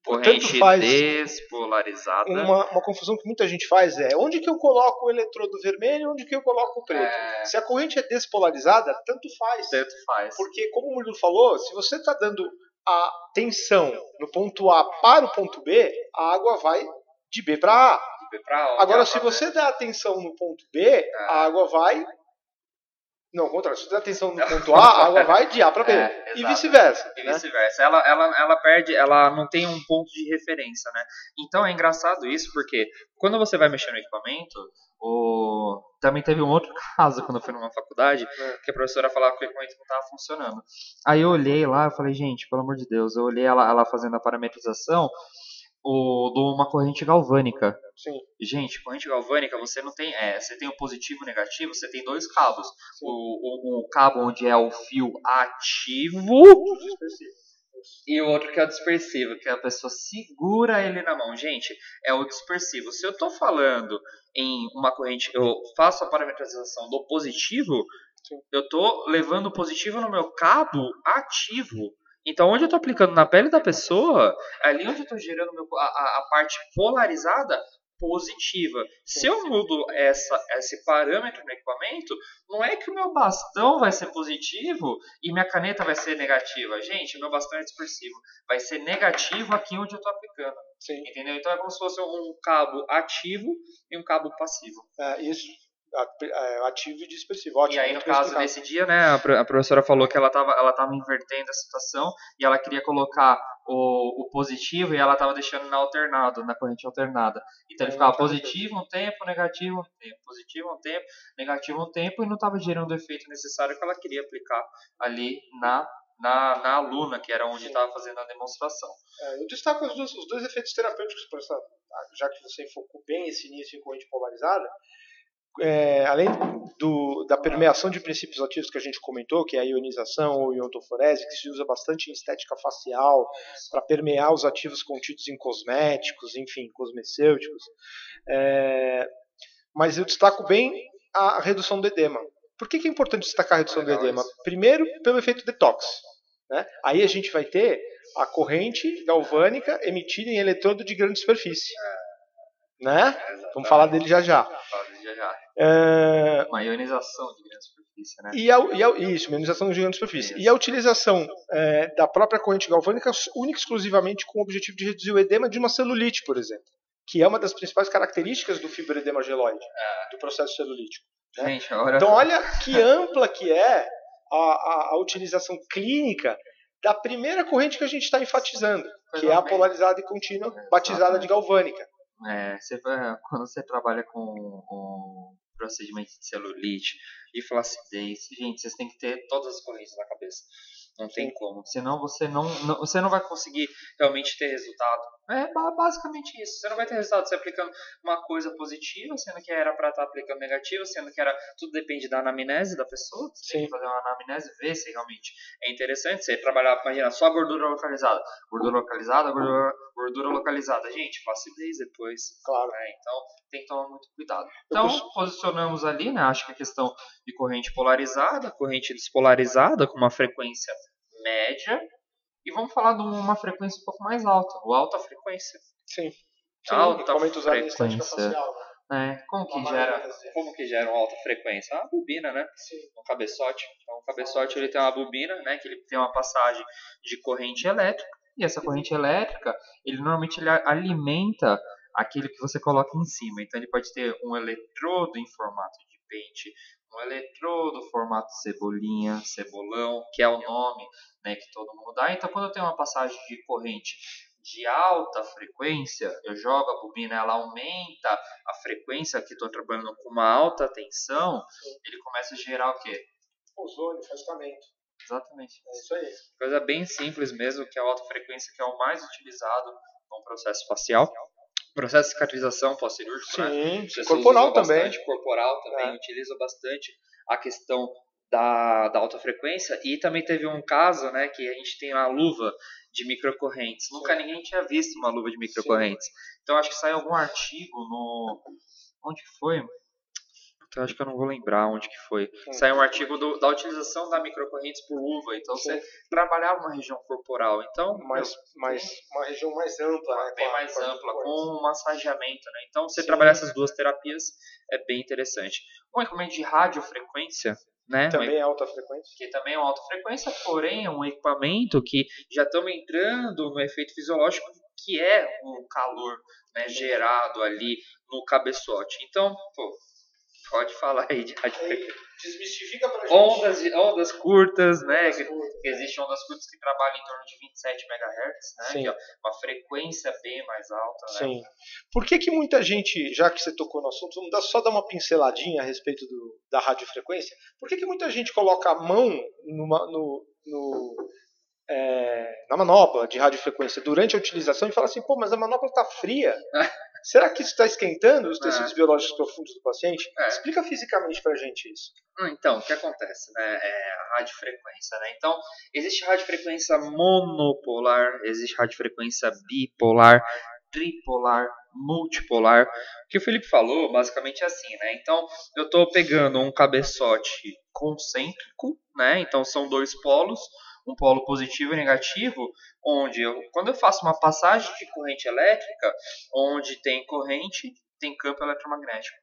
Corrente faz despolarizada. Uma, uma, confusão que muita gente faz é onde que eu coloco o eletrodo vermelho e onde que eu coloco o preto. É... Se a corrente é despolarizada, tanto faz. Tanto faz. Porque, como o Murilo falou, se você está dando a tensão no ponto A para o ponto B, a água vai de B para A. Agora, se você dá atenção no ponto B, é. a água vai não, ao contrário. Se você der atenção no ponto A, a água vai de A para B. É, e vice-versa. E né? vice-versa. Ela, ela, ela perde, ela não tem um ponto de referência, né? Então é engraçado isso, porque quando você vai mexer no equipamento, o... também teve um outro caso quando eu fui numa faculdade, é. que a professora falava que o equipamento não estava funcionando. Aí eu olhei lá, eu falei, gente, pelo amor de Deus, eu olhei ela, ela fazendo a parametrização, o, de uma corrente galvânica. Sim. Gente, corrente galvânica, você não tem. É, você tem o positivo e o negativo, você tem dois cabos. O, o, o, cabo onde é o fio ativo. E o outro que é o dispersivo, que a pessoa segura ele na mão. Gente, é o dispersivo. Se eu estou falando em uma corrente, eu faço a parametrização do positivo, Sim. eu estou levando o positivo no meu cabo ativo. Então, onde eu estou aplicando na pele da pessoa, ali onde eu estou gerando meu, a, a, parte polarizada positiva. Se eu mudo essa, esse parâmetro no equipamento, não é que o meu bastão vai ser positivo e minha caneta vai ser negativa. Gente, meu bastão é dispersivo. Vai ser negativo aqui onde eu estou aplicando. Sim. Entendeu? Então é como se fosse um cabo ativo e um cabo passivo. É, isso. É, ativo e dispersivo. Ótimo, e aí, no caso, nesse dia, né, a professora falou que ela estava ela tava invertendo a situação e ela queria colocar o, o positivo e ela estava deixando na alternado, na corrente alternada. Então ele ficava positivo um tempo, negativo um tempo, positivo um tempo, negativo um tempo e não estava gerando o efeito necessário que ela queria aplicar ali na na, na aluna, que era onde estava fazendo a demonstração. É, eu destaco os dois, os dois efeitos terapêuticos, professor, já que você focou bem esse início em corrente polarizada é, além do, da permeação de princípios ativos que a gente comentou, que é a ionização ou iontoforese, que se usa bastante em estética facial para permear os ativos contidos em cosméticos, enfim, cosmecêuticos. É, mas eu destaco bem a redução do edema. Por que, que é importante destacar a redução do edema? Primeiro, pelo efeito detox. Né? Aí a gente vai ter a corrente galvânica emitida em eletrodo de grande superfície. Né? Vamos falar dele já já. Já já. É... Uma ionização de grande superfície, né? E a, e a, isso, ionização de grande superfície. E a utilização é, da própria corrente galvânica única e exclusivamente com o objetivo de reduzir o edema de uma celulite, por exemplo. Que é uma das principais características do fibroedema geloide, é. do processo celulítico. Né? Gente, agora... Então olha que ampla que é a, a, a utilização clínica da primeira corrente que a gente está enfatizando, que é a polarizada e contínua, batizada de galvânica. É, você, quando você trabalha com, com procedimento de celulite e flacidez, gente, vocês têm que ter todas as correntes na cabeça. Não tem como. Senão você não, não, você não vai conseguir realmente ter resultado. É basicamente isso. Você não vai ter resultado você aplicando uma coisa positiva, sendo que era para estar tá aplicando negativa, sendo que era tudo depende da anamnese da pessoa. Você Sim. tem que fazer uma anamnese, ver se realmente é interessante. Você trabalhar, imagina, só gordura localizada. Gordura localizada, gordura, gordura localizada. Gente, flacidez depois. Claro. É, então tem que tomar muito cuidado. Então, posicionamos ali, né? Acho que a questão de corrente polarizada, corrente despolarizada, com uma frequência média e vamos falar de uma frequência um pouco mais alta, o alta frequência. Sim. Sim alta frequência. Facial, né? É, como que gera, como que gera uma alta frequência? A bobina, né? Sim. Um cabeçote. Então, o cabeçote ele tem uma bobina, né? Que ele tem uma passagem de corrente elétrica. E essa corrente elétrica, ele normalmente ele alimenta aquilo que você coloca em cima. Então, ele pode ter um eletrodo em formato de pente, um eletrodo formato cebolinha, cebolão, que é o nome né, que todo mundo dá. Então, quando eu tenho uma passagem de corrente de alta frequência, eu jogo a bobina, ela aumenta a frequência, que estou trabalhando com uma alta tensão, ele começa a gerar o quê? Ozônio, afastamento. Exatamente. É isso aí. Coisa bem simples mesmo, que é a alta frequência, que é o mais utilizado no processo facial. Processo de cicatrização pós-cirúrgico, né? Sim, corporal também. Bastante, corporal também, é. utiliza bastante a questão da, da alta frequência. E também teve um caso, né, que a gente tem a luva de microcorrentes. Sim. Nunca ninguém tinha visto uma luva de microcorrentes. Sim. Então acho que saiu algum artigo no. Onde foi? Eu acho que eu não vou lembrar onde que foi. Sim. Saiu um artigo do, da utilização da microcorrentes por luva. Então Sim. você trabalhava uma região corporal. Então mais, mais uma região mais ampla, né? Bem mais ampla, com massageamento, né? Então você Sim. trabalhar essas duas terapias é bem interessante. Um equipamento de radiofrequência né? Também é alta frequência. Que também é uma alta frequência, porém é um equipamento que já estamos entrando no efeito fisiológico que é o calor né, gerado ali no cabeçote. Então, pô, pode falar aí de radiofrequência. Desmistifica pra gente. Ondas, ondas curtas, né? Ondas curtas. Que existem ondas curtas que trabalham em torno de 27 MHz, né? Sim. Que é uma frequência bem mais alta, né? Sim. Por que que muita gente, já que você tocou no assunto, vamos só dar uma pinceladinha a respeito do, da radiofrequência. Por que que muita gente coloca a mão numa, no, no é, na manopla de radiofrequência durante a utilização e fala assim, pô, mas a manopla está fria. Será que isso está esquentando os tecidos é. biológicos profundos do paciente? É. Explica fisicamente para a gente isso. Então, o que acontece? Né? É a radiofrequência. Né? Então, existe radiofrequência monopolar, existe radiofrequência bipolar, tripolar, multipolar. O que o Felipe falou, basicamente é assim, né? Então, eu estou pegando um cabeçote concêntrico, né? Então, são dois polos um polo positivo e negativo, onde eu, quando eu faço uma passagem de corrente elétrica, onde tem corrente, tem campo eletromagnético.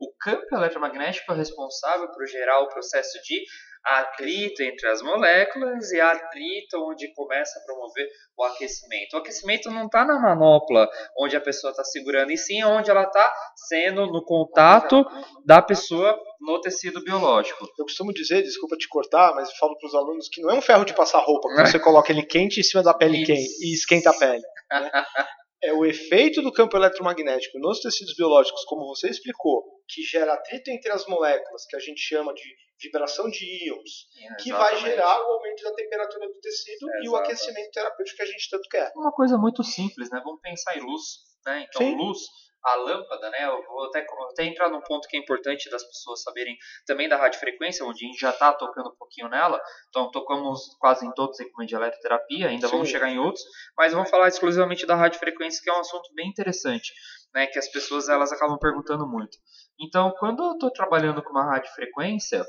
O campo eletromagnético é responsável por gerar o processo de atrito entre as moléculas e atrito onde começa a promover o aquecimento. O aquecimento não está na manopla onde a pessoa está segurando, e sim onde ela está sendo no contato da pessoa no tecido biológico. Eu costumo dizer, desculpa te cortar, mas falo para os alunos que não é um ferro de passar roupa, que você coloca ele quente em cima da pele quente e esquenta a pele. Né? é o efeito do campo eletromagnético nos tecidos biológicos, como você explicou, que gera atrito entre as moléculas, que a gente chama de vibração de íons, é, que vai gerar o aumento da temperatura do tecido é, e o aquecimento terapêutico que a gente tanto quer. Uma coisa muito simples, né? Vamos pensar em luz, né? Então, Sim. luz, a lâmpada, né? Eu vou até, até entrar num ponto que é importante das pessoas saberem também da radiofrequência, onde a gente já está tocando um pouquinho nela. Então, tocamos quase em todos os equipamentos de eletroterapia, ainda Sim. vamos chegar em outros, mas vamos falar exclusivamente da radiofrequência, que é um assunto bem interessante, né? Que as pessoas elas acabam perguntando muito. Então, quando eu estou trabalhando com uma radiofrequência,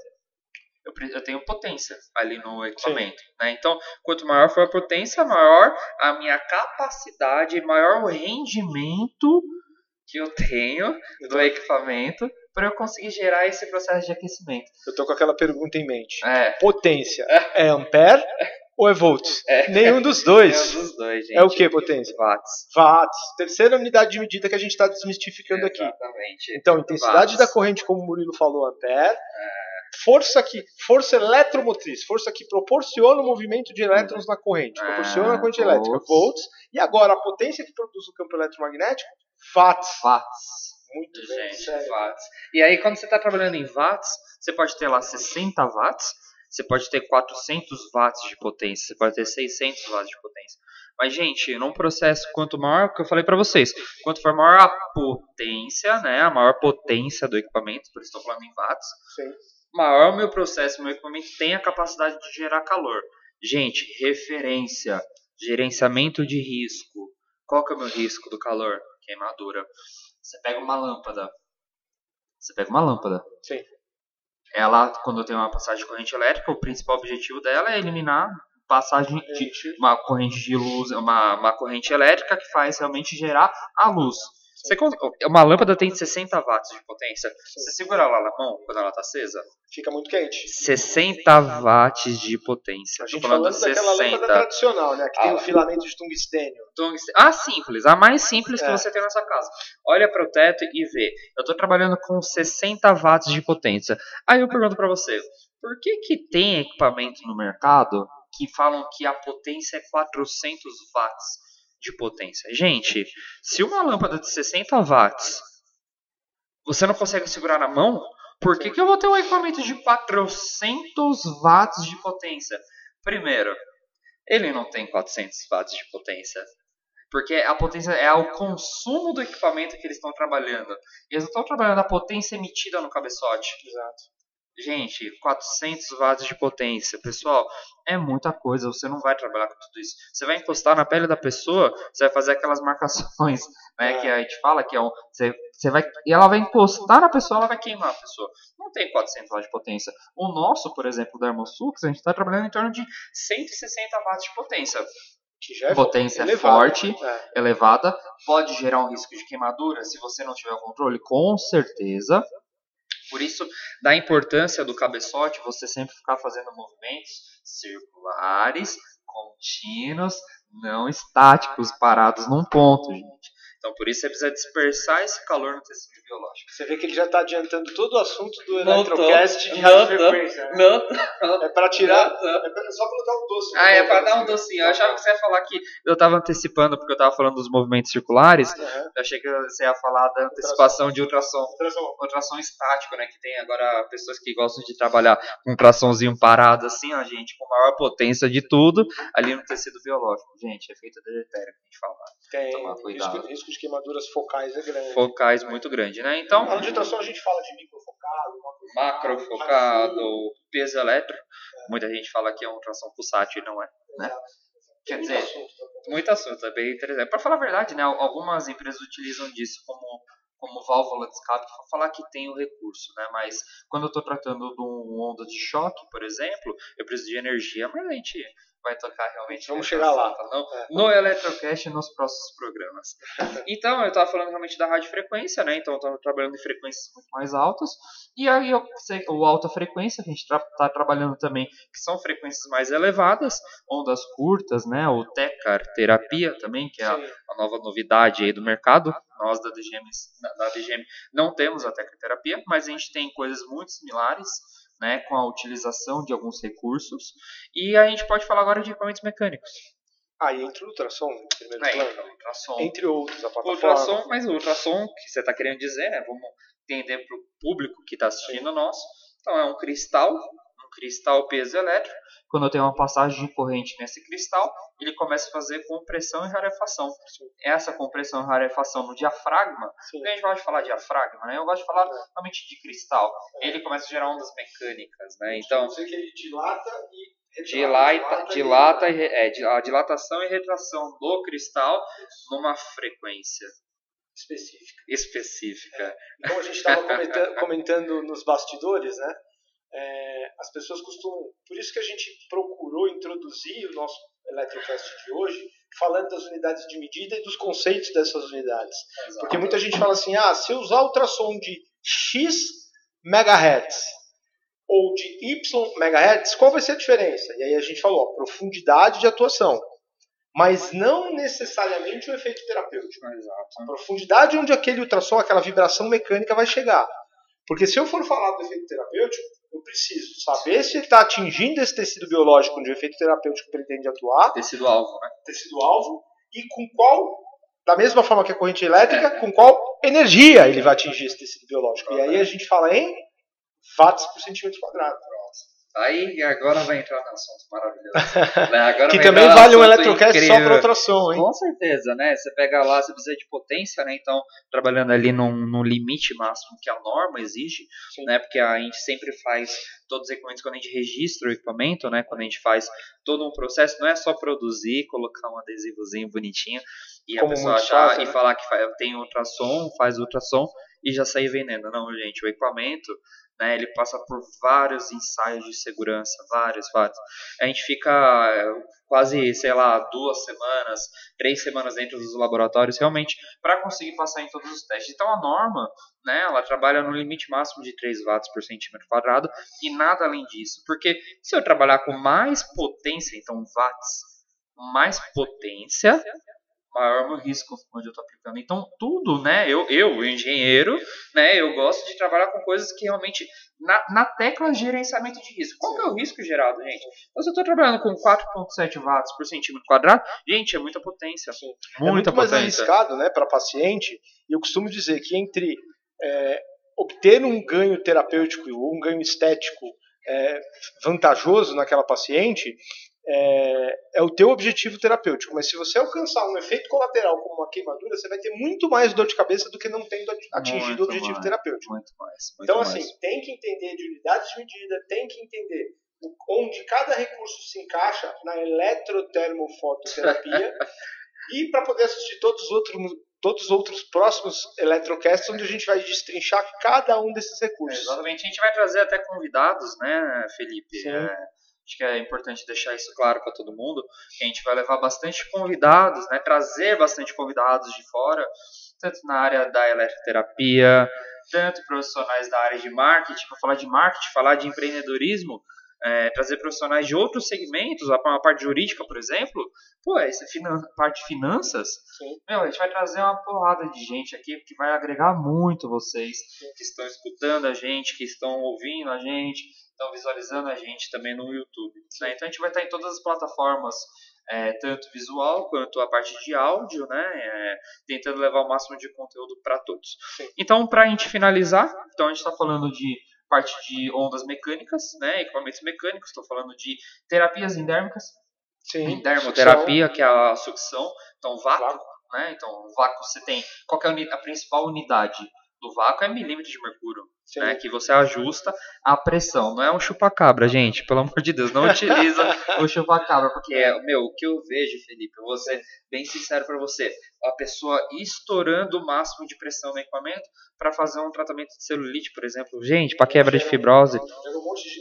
eu, eu tenho potência ali no equipamento. Né? Então, quanto maior for a potência, maior a minha capacidade, maior o rendimento que eu tenho do equipamento para eu conseguir gerar esse processo de aquecimento. Eu tô com aquela pergunta em mente. É. Potência é ampere ou é volts? É. Nenhum dos dois. Nenhum dos dois, gente. É o que potência? Watts. Watts. Terceira unidade de medida que a gente está desmistificando aqui. Exatamente. Então, intensidade Watts. da corrente, como o Murilo falou, ampere. Força que, força eletromotriz, força que proporciona o movimento de elétrons na corrente, Ah, proporciona a corrente elétrica, volts. volts. E agora a potência que produz o campo eletromagnético, watts. Watts. Muito bem, Gente, sério. watts. E aí, quando você está trabalhando em watts, você pode ter lá 60 watts, você pode ter 400 watts de potência, você pode ter 600 watts de potência. Mas, gente, num processo, quanto maior, o que eu falei para vocês, quanto for maior a potência, né, a maior potência do equipamento, por isso estou falando em watts, Sim. Maior o meu processo, meu equipamento tem a capacidade de gerar calor. Gente, referência, gerenciamento de risco. Qual que é o meu risco do calor? Queimadura. Você pega uma lâmpada. Você pega uma lâmpada. Sim. Ela, quando tem uma passagem de corrente elétrica, o principal objetivo dela é eliminar passagem de uma corrente de luz, uma, uma corrente elétrica que faz realmente gerar a luz. Você, uma lâmpada tem 60 watts de potência. Você segura ela na mão quando ela está acesa? Fica muito quente. 60 watts de potência. A gente falando falando daquela lâmpada 60. tradicional, né? Que tem Ah. o filamento de tungstênio. Tungstênio. Ah, simples. A mais simples que É. você tem na sua casa. Olha para o teto e vê. Eu estou trabalhando com 60 watts de potência. Aí eu pergunto para você, por que que tem equipamento no mercado que falam que a potência é 400 watts de potência? Gente, se uma lâmpada de 60 watts você não consegue segurar na mão, por que, que eu vou ter um equipamento de 400 watts de potência? Primeiro, ele não tem 400 watts de potência. Porque a potência é o consumo do equipamento que eles estão trabalhando. Eles não estão trabalhando a potência emitida no cabeçote. Exato. Gente, 400 watts de potência. Pessoal, é muita coisa. Você não vai trabalhar com tudo isso. Você vai encostar na pele da pessoa, você vai fazer aquelas marcações, né? Que a gente fala que é um. Você, você vai, e ela vai encostar na pessoa, ela vai queimar a pessoa. Não tem 400 watts de potência. O nosso, por exemplo, da Hermosux, a gente está trabalhando em torno de 160 watts de potência. É Potência elevado. forte. É. elevada, pode gerar um risco de queimadura se você não tiver o controle, com certeza. Por isso, da importância do cabeçote, você sempre ficar fazendo movimentos circulares, contínuos, não estáticos, parados num ponto, gente. Então, por isso, você precisa dispersar esse calor no tecido biológico. Você vê que ele já está adiantando todo o assunto do Não tô. Electrocast de Não rádio tô. frequência. né? Não, É para tirar. não. É pra- só para dar um doce. Ah, é para dar um docinho. Eu achava que você ia falar que eu estava antecipando porque eu estava falando dos movimentos circulares. Aham. Eu achei que você ia falar da antecipação de ultrassom. Ultrassom. ultrassom estático, né? Que tem agora pessoas que gostam de trabalhar com um ultrassomzinho parado assim, ó, gente, com maior potência de tudo, ali no tecido biológico. Gente, efeito deletério que a gente fala. Tem Tomar cuidado. risco, risco de queimaduras focais é grande. Focais muito grande, né? Então, de ultrassom, a gente fala de microfocado, macrofocado, peso elétrico, muita gente fala que é um ultrassom pulsátil e não é. Né? Quer Muito dizer, assunto também. Muito assunto, é bem interessante. Para falar a verdade, né, algumas empresas utilizam disso como, como válvula de escape para falar que tem o recurso, né? Mas quando eu estou tratando de uma onda de choque, por exemplo, eu preciso de energia, mas a gente vai tocar realmente. Vamos chegar lá. assunto, não? É. No Electrocast e nos próximos programas. Então, eu estava falando realmente da radiofrequência, né? Então, eu estava trabalhando em frequências muito mais altas. E aí, o alta frequência, a gente está trabalhando também, que são frequências mais elevadas, ondas curtas, né? O TECAR terapia também, que é a, a nova novidade aí do mercado. Nós da DGM, da DGM não temos a TECAR terapia, mas a gente tem coisas muito similares, né? Com a utilização de alguns recursos. E a gente pode falar agora de equipamentos mecânicos. Aí entra o ultrassom, em primeiro É, plano. então, ultrassom. Entre outros, a plataforma. ultrassom, mas o ultrassom que você está querendo dizer, né? Vamos entender para o público que está assistindo nós. Então é um cristal, cristal piezoelétrico. Quando eu tenho uma passagem de corrente nesse cristal, ele começa a fazer compressão e rarefação. Essa compressão e rarefação no diafragma, Sim. a gente gosta de falar diafragma, né? Eu gosto de falar realmente de cristal. Ele começa a gerar ondas mecânicas, né? Então, Você que ele dilata e dilata, dilata e, é, a dilatação e retração do cristal numa frequência específica. específica. Então a gente estava comentando, comentando nos bastidores, né? É, as pessoas costumam. Por isso que a gente procurou introduzir o nosso Electrocast de hoje falando das unidades de medida e dos conceitos dessas unidades. Exato. Porque muita gente fala assim: ah, se eu usar ultrassom de X megahertz ou de Y megahertz, qual vai ser a diferença? E aí a gente falou: ó, profundidade de atuação. Mas não necessariamente o efeito terapêutico. Exato. A profundidade onde aquele ultrassom, aquela vibração mecânica vai chegar. Porque se eu for falar do efeito terapêutico, eu preciso saber se ele está atingindo esse tecido biológico onde o efeito terapêutico pretende atuar. Tecido alvo, né? Tecido alvo. E com qual, da mesma forma que a corrente elétrica, é. com qual energia ele vai atingir esse tecido biológico. E aí a gente fala em watts por centímetro quadrado. Aí agora vai entrar no assunto maravilhoso. Né? que também vale um eletrocast incrível. só para ultrassom, hein? Com certeza, né? Você pega lá, você precisa de potência, né? Então, trabalhando ali num, num limite máximo que a norma exige, Sim. né? Porque a gente sempre faz todos os equipamentos quando a gente registra o equipamento, né? Quando a gente faz todo um processo, não é só produzir, colocar um adesivozinho bonitinho e Como a pessoa achar fácil, e né? falar que tem ultrassom, faz ultrassom e já sair vendendo. Não, gente, o equipamento né? Ele passa por vários ensaios de segurança, vários, vários. A gente fica é, quase, sei lá, duas semanas, três semanas dentro dos laboratórios, realmente, para conseguir passar em todos os testes. Então a norma, né, ela trabalha no limite máximo de 3 watts por centímetro quadrado e nada além disso. Porque se eu trabalhar com mais potência, então watts, mais potência, maior meu risco onde eu estou aplicando. Então, tudo, né? Eu, eu, engenheiro, né? Eu gosto de trabalhar com coisas que realmente. Na, na tecla gerenciamento de risco. Qual que é o risco gerado, gente? Então, se eu estou trabalhando com 4,7 watts por centímetro quadrado, gente, é muita potência. Sim. Muita é muito potência. mais arriscado, né, para paciente. E eu costumo dizer que entre é, obter um ganho terapêutico ou um ganho estético é, vantajoso naquela paciente, é, é, o teu objetivo terapêutico. Mas se você alcançar um efeito colateral como uma queimadura, você vai ter muito mais dor de cabeça do que não tendo atingido muito o objetivo mais, terapêutico. Muito mais, muito então, mais. assim, tem que entender de unidades de medida, tem que entender onde cada recurso se encaixa na eletrotermofototerapia e para poder assistir todos os outros todos os outros próximos Eletrocasts, onde a gente vai destrinchar cada um desses recursos. É, exatamente. A gente vai trazer até convidados, né, Felipe? É, acho que é importante deixar isso claro para todo mundo, que a gente vai levar bastante convidados, né, trazer bastante convidados de fora, tanto na área da eletroterapia, tanto profissionais da área de marketing, para falar de marketing, falar de empreendedorismo, é, trazer profissionais de outros segmentos, a, a parte jurídica, por exemplo, pô, essa finan parte de finanças, meu, a gente vai trazer uma porrada de gente aqui que vai agregar muito vocês Sim. que estão escutando a gente, que estão ouvindo a gente, estão visualizando a gente também no YouTube. Né? Então a gente vai estar em todas as plataformas, é, tanto visual quanto a parte de áudio, né? É, tentando levar o máximo de conteúdo para todos. Sim. Então, para a gente finalizar, então a gente está falando de parte de ondas mecânicas, né? Equipamentos mecânicos, estou falando de terapias endérmicas, Sim, dermoterapia, sucção. que é a sucção, então vácuo, vácuo. né? Então vácuo você tem qual é a principal unidade do vácuo é milímetro de mercúrio, né, que você ajusta a pressão. Não é um chupacabra, gente, pelo amor de Deus, não utiliza o chupacabra, porque é, meu, o que eu vejo, Felipe, eu vou ser bem sincero para você, a pessoa estourando o máximo de pressão no equipamento para fazer um tratamento de celulite, por exemplo. Gente, para quebra de fibrose,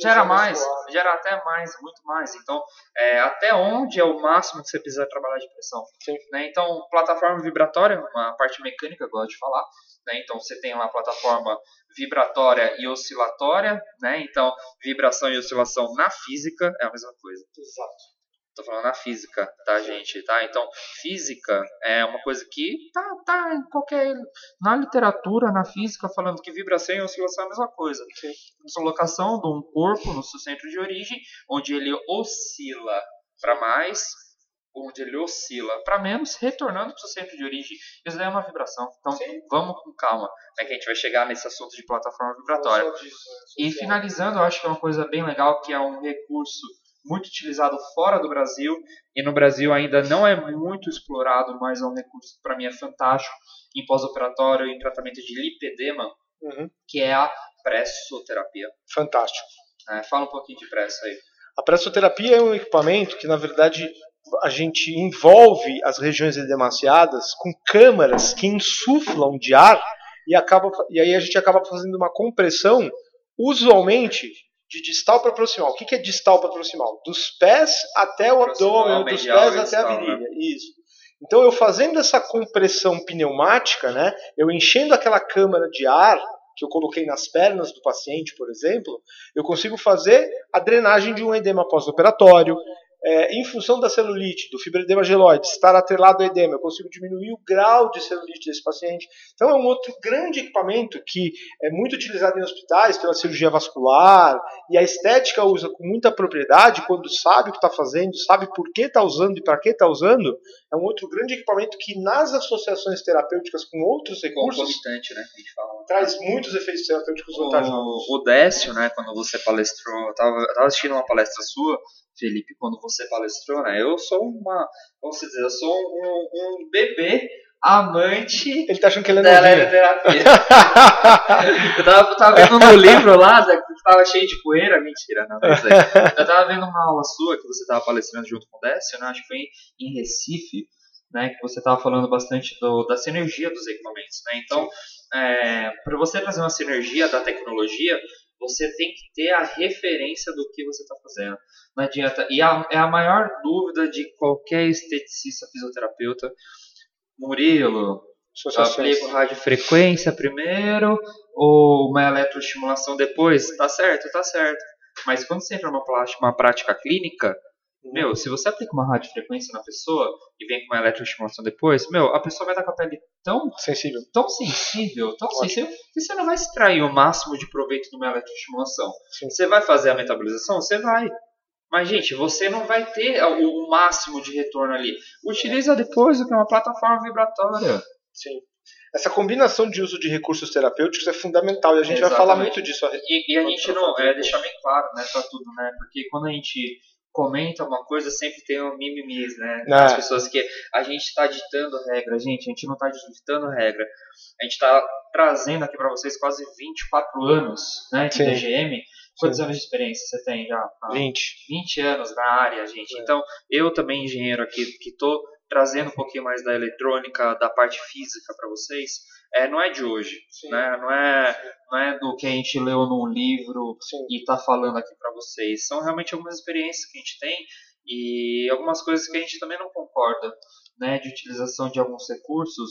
gera mais, gera até mais, muito mais. Então, é, até onde é o máximo que você precisa trabalhar de pressão? Né? Então, plataforma vibratória, uma parte mecânica, eu gosto de falar, né? Então você tem uma plataforma vibratória e oscilatória, né? Então vibração e oscilação na física é a mesma coisa. Exato. Tô falando na física, tá, gente? Tá? Então, física é uma coisa que tá, tá em qualquer. Na literatura, na física, falando que vibração e oscilação é a mesma coisa. Sim. Deslocação de um corpo no seu centro de origem, onde ele oscila para mais onde ele oscila para menos, retornando para o seu centro de origem. Isso daí é uma vibração. Então Sim. vamos com calma, né, que a gente vai chegar nesse assunto de plataforma vibratória. Disso, né? E finalizando, eu acho que é uma coisa bem legal, que é um recurso muito utilizado fora do Brasil e no Brasil ainda não é muito explorado, mas é um recurso que para mim é fantástico em pós-operatório em tratamento de lipedema, uhum. que é a pressoterapia. Fantástico. É, fala um pouquinho de presso aí. A pressoterapia é um equipamento que na verdade a gente envolve as regiões edemaciadas com câmaras que insuflam de ar e, acaba, e aí a gente acaba fazendo uma compressão, usualmente de distal para proximal. O que, que é distal para proximal? Dos pés até o abdômen, dos pés até a virilha. Né? Isso. Então eu fazendo essa compressão pneumática, né, eu enchendo aquela câmara de ar que eu coloquei nas pernas do paciente, por exemplo, eu consigo fazer a drenagem de um edema pós-operatório, é, em função da celulite, do fibroedema geloide, estar atrelado ao edema, eu consigo diminuir o grau de celulite desse paciente. Então é um outro grande equipamento que é muito utilizado em hospitais pela cirurgia vascular e a estética usa com muita propriedade quando sabe o que está fazendo, sabe por que está usando e para que está usando. É um outro grande equipamento que nas associações terapêuticas com outros recursos né, traz muitos efeitos terapêuticos vantajosos. O, o Décio, né, quando você palestrou, eu estava assistindo uma palestra sua Felipe, quando você palestrou, né? Eu sou uma, vamos dizer, eu sou um, um bebê amante Ele tá achando que ele é da eletroterapia. eu tava, tava vendo no livro lá, que tava cheio de poeira, mentira, não, mas é. Eu tava vendo uma aula sua que você tava palestrando junto com o Décio, né? Acho que foi em Recife, né? Que você tava falando bastante do, da sinergia dos equipamentos, né? Então, é, para você trazer uma sinergia da tecnologia, você tem que ter a referência do que você está fazendo. Não adianta. E a, é a maior dúvida de qualquer esteticista fisioterapeuta. Murilo, aplico radiofrequência primeiro ou uma eletroestimulação depois? Tá certo, tá certo. Mas quando você entra numa uma prática clínica, meu, se você aplica uma radiofrequência na pessoa e vem com uma eletroestimulação depois, meu, a pessoa vai estar com a pele tão sensível, tão sensível, tão Ótimo. sensível, que você não vai extrair o máximo de proveito de uma eletroestimulação. Sim. Você vai fazer a metabolização? Você vai. Mas, gente, você não vai ter o, máximo de retorno ali. Utiliza depois o que é uma plataforma vibratória. Sim. Essa combinação de uso de recursos terapêuticos é fundamental e a gente Exatamente. vai falar muito disso. E, e a gente não, é, deixar bem claro, né, pra tudo, né, porque quando a gente comenta uma coisa, sempre tem um mimimis, né? É. As pessoas que a gente está ditando regra, gente, a gente não está ditando regra. A gente está trazendo aqui para vocês quase 24 anos né, de Sim. DGM. Quantos Sim. anos de experiência você tem já? 20. 20 anos na área, gente. É. Então, eu também, engenheiro aqui, que estou trazendo um pouquinho mais da eletrônica, da parte física para vocês, é, não é de hoje, né? Não é, não é do que a gente leu num livro Sim. e está falando aqui para vocês. São realmente algumas experiências que a gente tem e algumas coisas que a gente também não concorda, né? De utilização de alguns recursos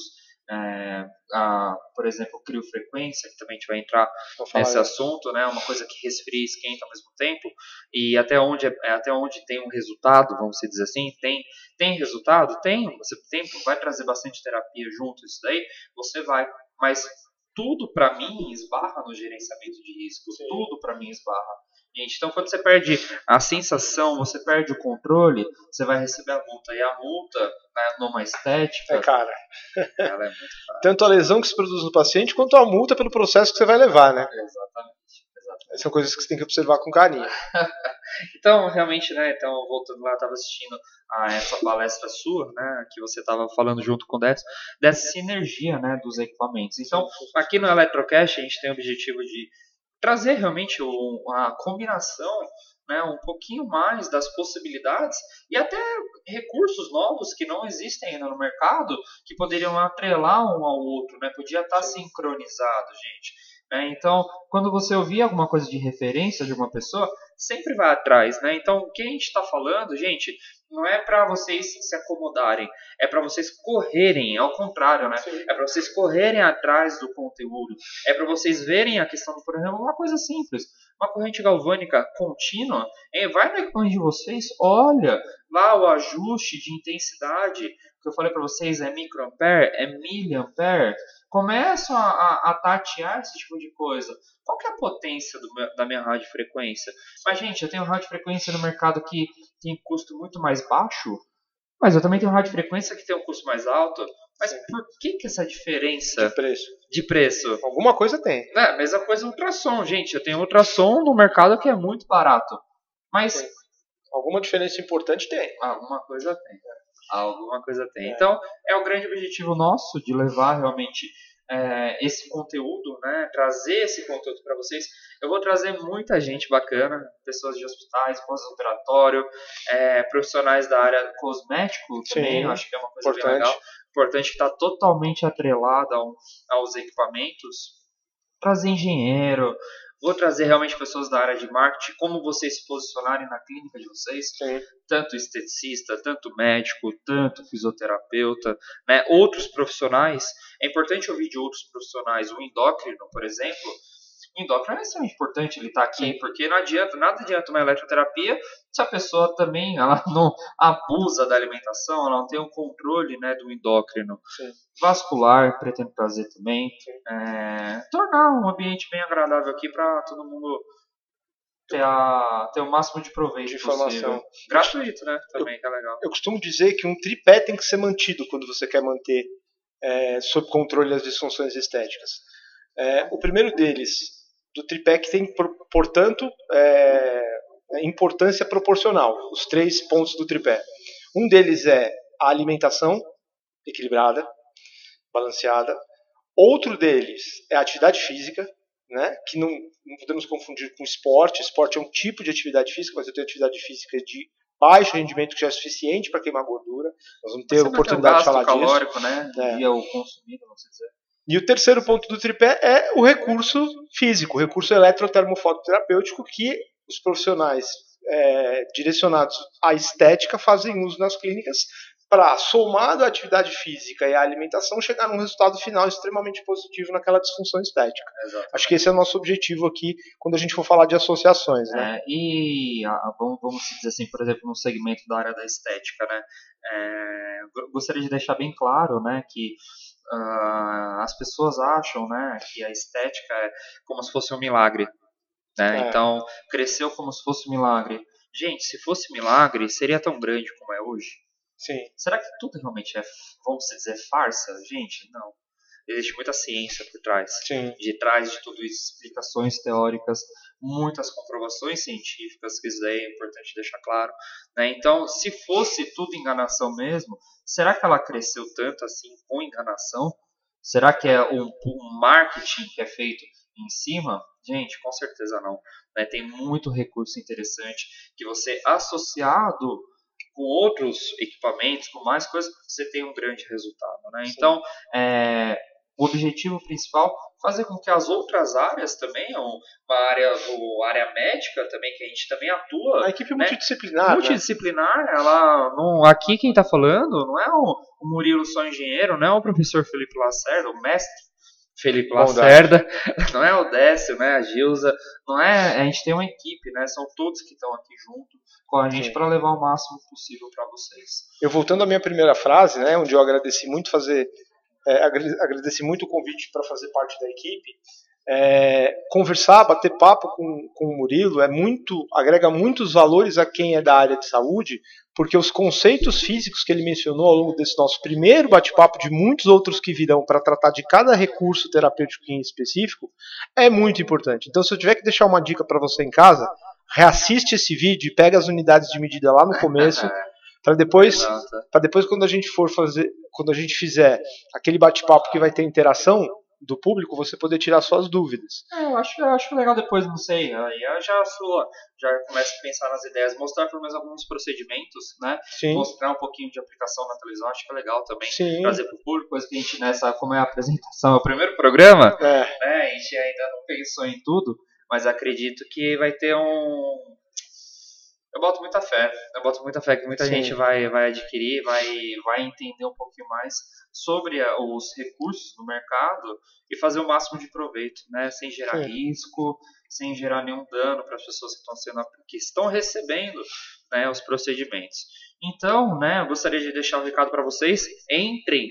é, a, por exemplo, criofrequência, que também a gente vai entrar nesse isso. assunto, né? Uma coisa que resfria e esquenta ao mesmo tempo, e até onde, é, até onde tem um resultado, vamos dizer assim, tem, tem resultado? Tem, você tem, vai trazer bastante terapia junto, isso daí, você vai, mas tudo para mim esbarra no gerenciamento de risco, Sim. tudo para mim esbarra Gente, então quando você perde a sensação, você perde o controle, você vai receber a multa. E a multa, né, numa estética. É cara. Ela é muito cara. Tanto a lesão que se produz no paciente, quanto a multa pelo processo que você vai levar, né? Exatamente. Exatamente. São coisas que você tem que observar com carinho. então, realmente, né? Então, voltando lá, eu estava assistindo a essa palestra sua, né? Que você estava falando junto com o Décio, dessa sinergia, né? Dos equipamentos. Então, aqui no Electrocast, a gente tem o objetivo de trazer realmente a combinação, né, um pouquinho mais das possibilidades e até recursos novos que não existem ainda no mercado que poderiam atrelar um ao outro, né, podia estar sincronizado, gente. É, então, quando você ouvir alguma coisa de referência de uma pessoa, sempre vai atrás, né? Então, o que a gente está falando, gente, não é para vocês se acomodarem, é para vocês correrem, ao contrário, né? Sim. É para vocês correrem atrás do conteúdo, é para vocês verem a questão do, por exemplo, uma coisa simples, uma corrente galvânica contínua, vai no equipamento de vocês, olha lá o ajuste de intensidade que eu falei para vocês é microampere, é miliampere, começam a, a, a, tatear esse tipo de coisa. Qual que é a potência do, da minha radiofrequência? Mas, gente, eu tenho radiofrequência no mercado que tem custo muito mais baixo, mas eu também tenho radiofrequência que tem um custo mais alto. Mas por que, que essa diferença de preço? de preço? Alguma coisa tem. É, mesma coisa ultrassom, gente. Eu tenho ultrassom no mercado que é muito barato. Mas. Alguma diferença importante tem. Alguma coisa tem. Alguma coisa tem. É. Então, é o grande objetivo nosso de levar realmente é, esse conteúdo, né, trazer esse conteúdo para vocês. Eu vou trazer muita gente bacana, pessoas de hospitais, pós-operatório, é, profissionais da área cosmético também, Sim, acho que é uma coisa importante. bem legal. Importante que está totalmente atrelada ao, aos equipamentos. Trazer engenheiro, Vou trazer realmente pessoas da área de marketing, como vocês se posicionarem na clínica de vocês, Sim. tanto esteticista, tanto médico, tanto fisioterapeuta, né, outros profissionais. É importante ouvir de outros profissionais, o endócrino, por exemplo, endócrino é extremamente importante ele estar tá aqui, porque não adianta, nada adianta uma eletroterapia se a pessoa também ela não abusa da alimentação, ela não tem um controle né, do endócrino. Sim. Vascular, pretendo trazer também. É, tornar um ambiente bem agradável aqui para todo mundo ter, a, ter o máximo de proveito de informação. Gratuito, né? Também, eu, que é legal. Eu costumo dizer que um tripé tem que ser mantido quando você quer manter é, sob controle as disfunções estéticas. É, o primeiro deles do tripé que tem, portanto, é, importância proporcional, os três pontos do tripé. Um deles é a alimentação equilibrada, balanceada. Outro deles é a atividade física, né, que não, não podemos confundir com esporte. Esporte é um tipo de atividade física, mas eu tenho atividade física de baixo rendimento que já é suficiente para queimar gordura. Nós vamos ter Você oportunidade de falar calórico, disso. Né? É. Dia o consumido, vamos dizer. E o terceiro ponto do tripé é o recurso físico, o recurso eletrotermofototerapêutico que os profissionais é, direcionados à estética fazem uso nas clínicas para, somado à atividade física e à alimentação, chegar num resultado final extremamente positivo naquela disfunção estética. Exato. Acho que esse é o nosso objetivo aqui quando a gente for falar de associações. Né? É, e vamos, vamos dizer assim, por exemplo, no segmento da área da estética, né? É, gostaria de deixar bem claro né, que uh, as pessoas acham né, que a estética é como se fosse um milagre. Né? É. Então, cresceu como se fosse um milagre. Gente, se fosse milagre, seria tão grande como é hoje? Sim. Será que tudo realmente é, vamos dizer, farsa? Gente, não. Existe muita ciência por trás. Sim. De trás de tudo isso, explicações teóricas, muitas comprovações científicas, que isso daí é importante deixar claro. Né? Então, se fosse tudo enganação mesmo, será que ela cresceu tanto assim com enganação? Será que é um, um marketing que é feito em cima? Gente, com certeza não. Né? Tem muito recurso interessante que você, associado com outros equipamentos, com mais coisas, você tem um grande resultado. Né? Então, é, o objetivo principal fazer com que as outras áreas também, uma área, ou área médica também, que a gente também atua. A equipe né? multidisciplinar. Multidisciplinar, né? ela. Não, aqui quem está falando não é o, o, Murilo só engenheiro, não é o professor Felipe Lacerda, o mestre Felipe Lacerda, não é o Décio, né? A Gilza, não é. A gente tem uma equipe, né? São todos que estão aqui junto com a gente para levar o máximo possível para vocês. Eu voltando à minha primeira frase, né? Onde eu agradeci muito fazer é, agradeci muito o convite para fazer parte da equipe. É, conversar, bater papo com, com o Murilo é muito agrega muitos valores a quem é da área de saúde, porque os conceitos físicos que ele mencionou ao longo desse nosso primeiro bate-papo, de muitos outros que virão para tratar de cada recurso terapêutico em específico, é muito importante. Então, se eu tiver que deixar uma dica para você em casa, reassiste esse vídeo e pega as unidades de medida lá no começo. para depois, para depois quando a gente for fazer, quando a gente fizer aquele bate-papo que vai ter interação do público, você poder tirar suas dúvidas. É, eu acho, eu acho legal depois, não sei, aí eu já sou, já começo a pensar nas ideias, mostrar pelo menos alguns procedimentos, né? Sim. Mostrar um pouquinho de aplicação na televisão, acho que é legal também. Sim. Trazer para o público, coisa que a gente nessa, como é a apresentação, é o primeiro programa, é. né? A gente ainda não pensou em tudo, mas acredito que vai ter um eu boto muita fé. Eu boto muita fé que muita Sim. gente vai, vai adquirir, vai, vai entender um pouquinho mais sobre os recursos do mercado e fazer o máximo de proveito, né? Sem gerar Sim. risco, sem gerar nenhum dano para as pessoas que estão sendo que estão recebendo né, os procedimentos. Então, né, eu gostaria de deixar um recado para vocês. Entrem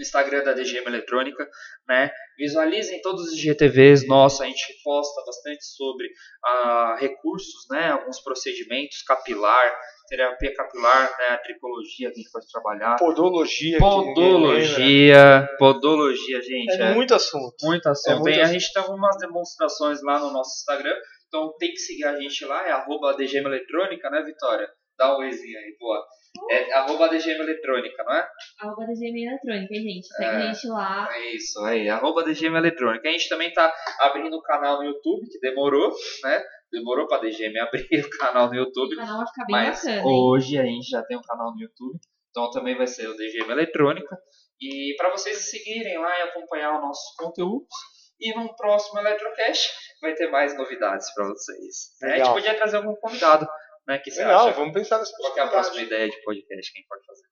no Instagram da DGM Eletrônica, né? Visualizem todos os GTVs, nossa, a gente posta bastante sobre ah, recursos, né? Alguns procedimentos capilar, terapia capilar, né? A tricologia que a gente pode trabalhar. Podologia. Podologia, podologia, gente. É, é, muito assunto. Muito assunto. É muito Bem, assunto. a gente tem algumas demonstrações lá no nosso Instagram, então tem que seguir a gente lá, é arroba DGM Eletrônica, né, Vitória? Dá um oizinho aí, boa. É arroba DGM Eletrônica, não é? Arroba DGM Eletrônica, gente. Segue é, a gente lá. É isso, aí. Arroba DGM Eletrônica. A gente também tá abrindo o canal no YouTube, que demorou, né? Demorou pra DGM abrir o canal no YouTube. O canal vai ficar bem mas bacana. Hoje a gente já tem um canal no YouTube. Então também vai ser o DGM Eletrônica. E para vocês seguirem lá e acompanhar os nossos conteúdos. E no próximo Eletrocast vai ter mais novidades para vocês. Né? A gente podia trazer algum convidado, né? Que você Legal, acha? vamos pensar nessa Qual é a próxima ideia de podcast que a gente pode fazer?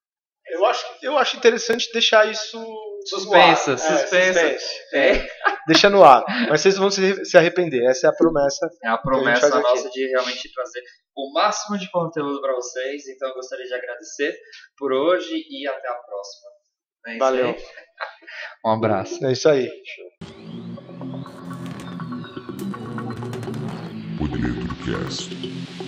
Eu acho, eu acho interessante deixar isso Suspensa, no ar. suspensa. É, suspense. É, Deixa no ar. Mas vocês vão se, se arrepender. Essa é a promessa. é a promessa aqui. nossa de realmente trazer o máximo de conteúdo para vocês. Então eu gostaria de agradecer por hoje e até a próxima. É isso Valeu. aí. Um abraço. É isso aí. Electrocast.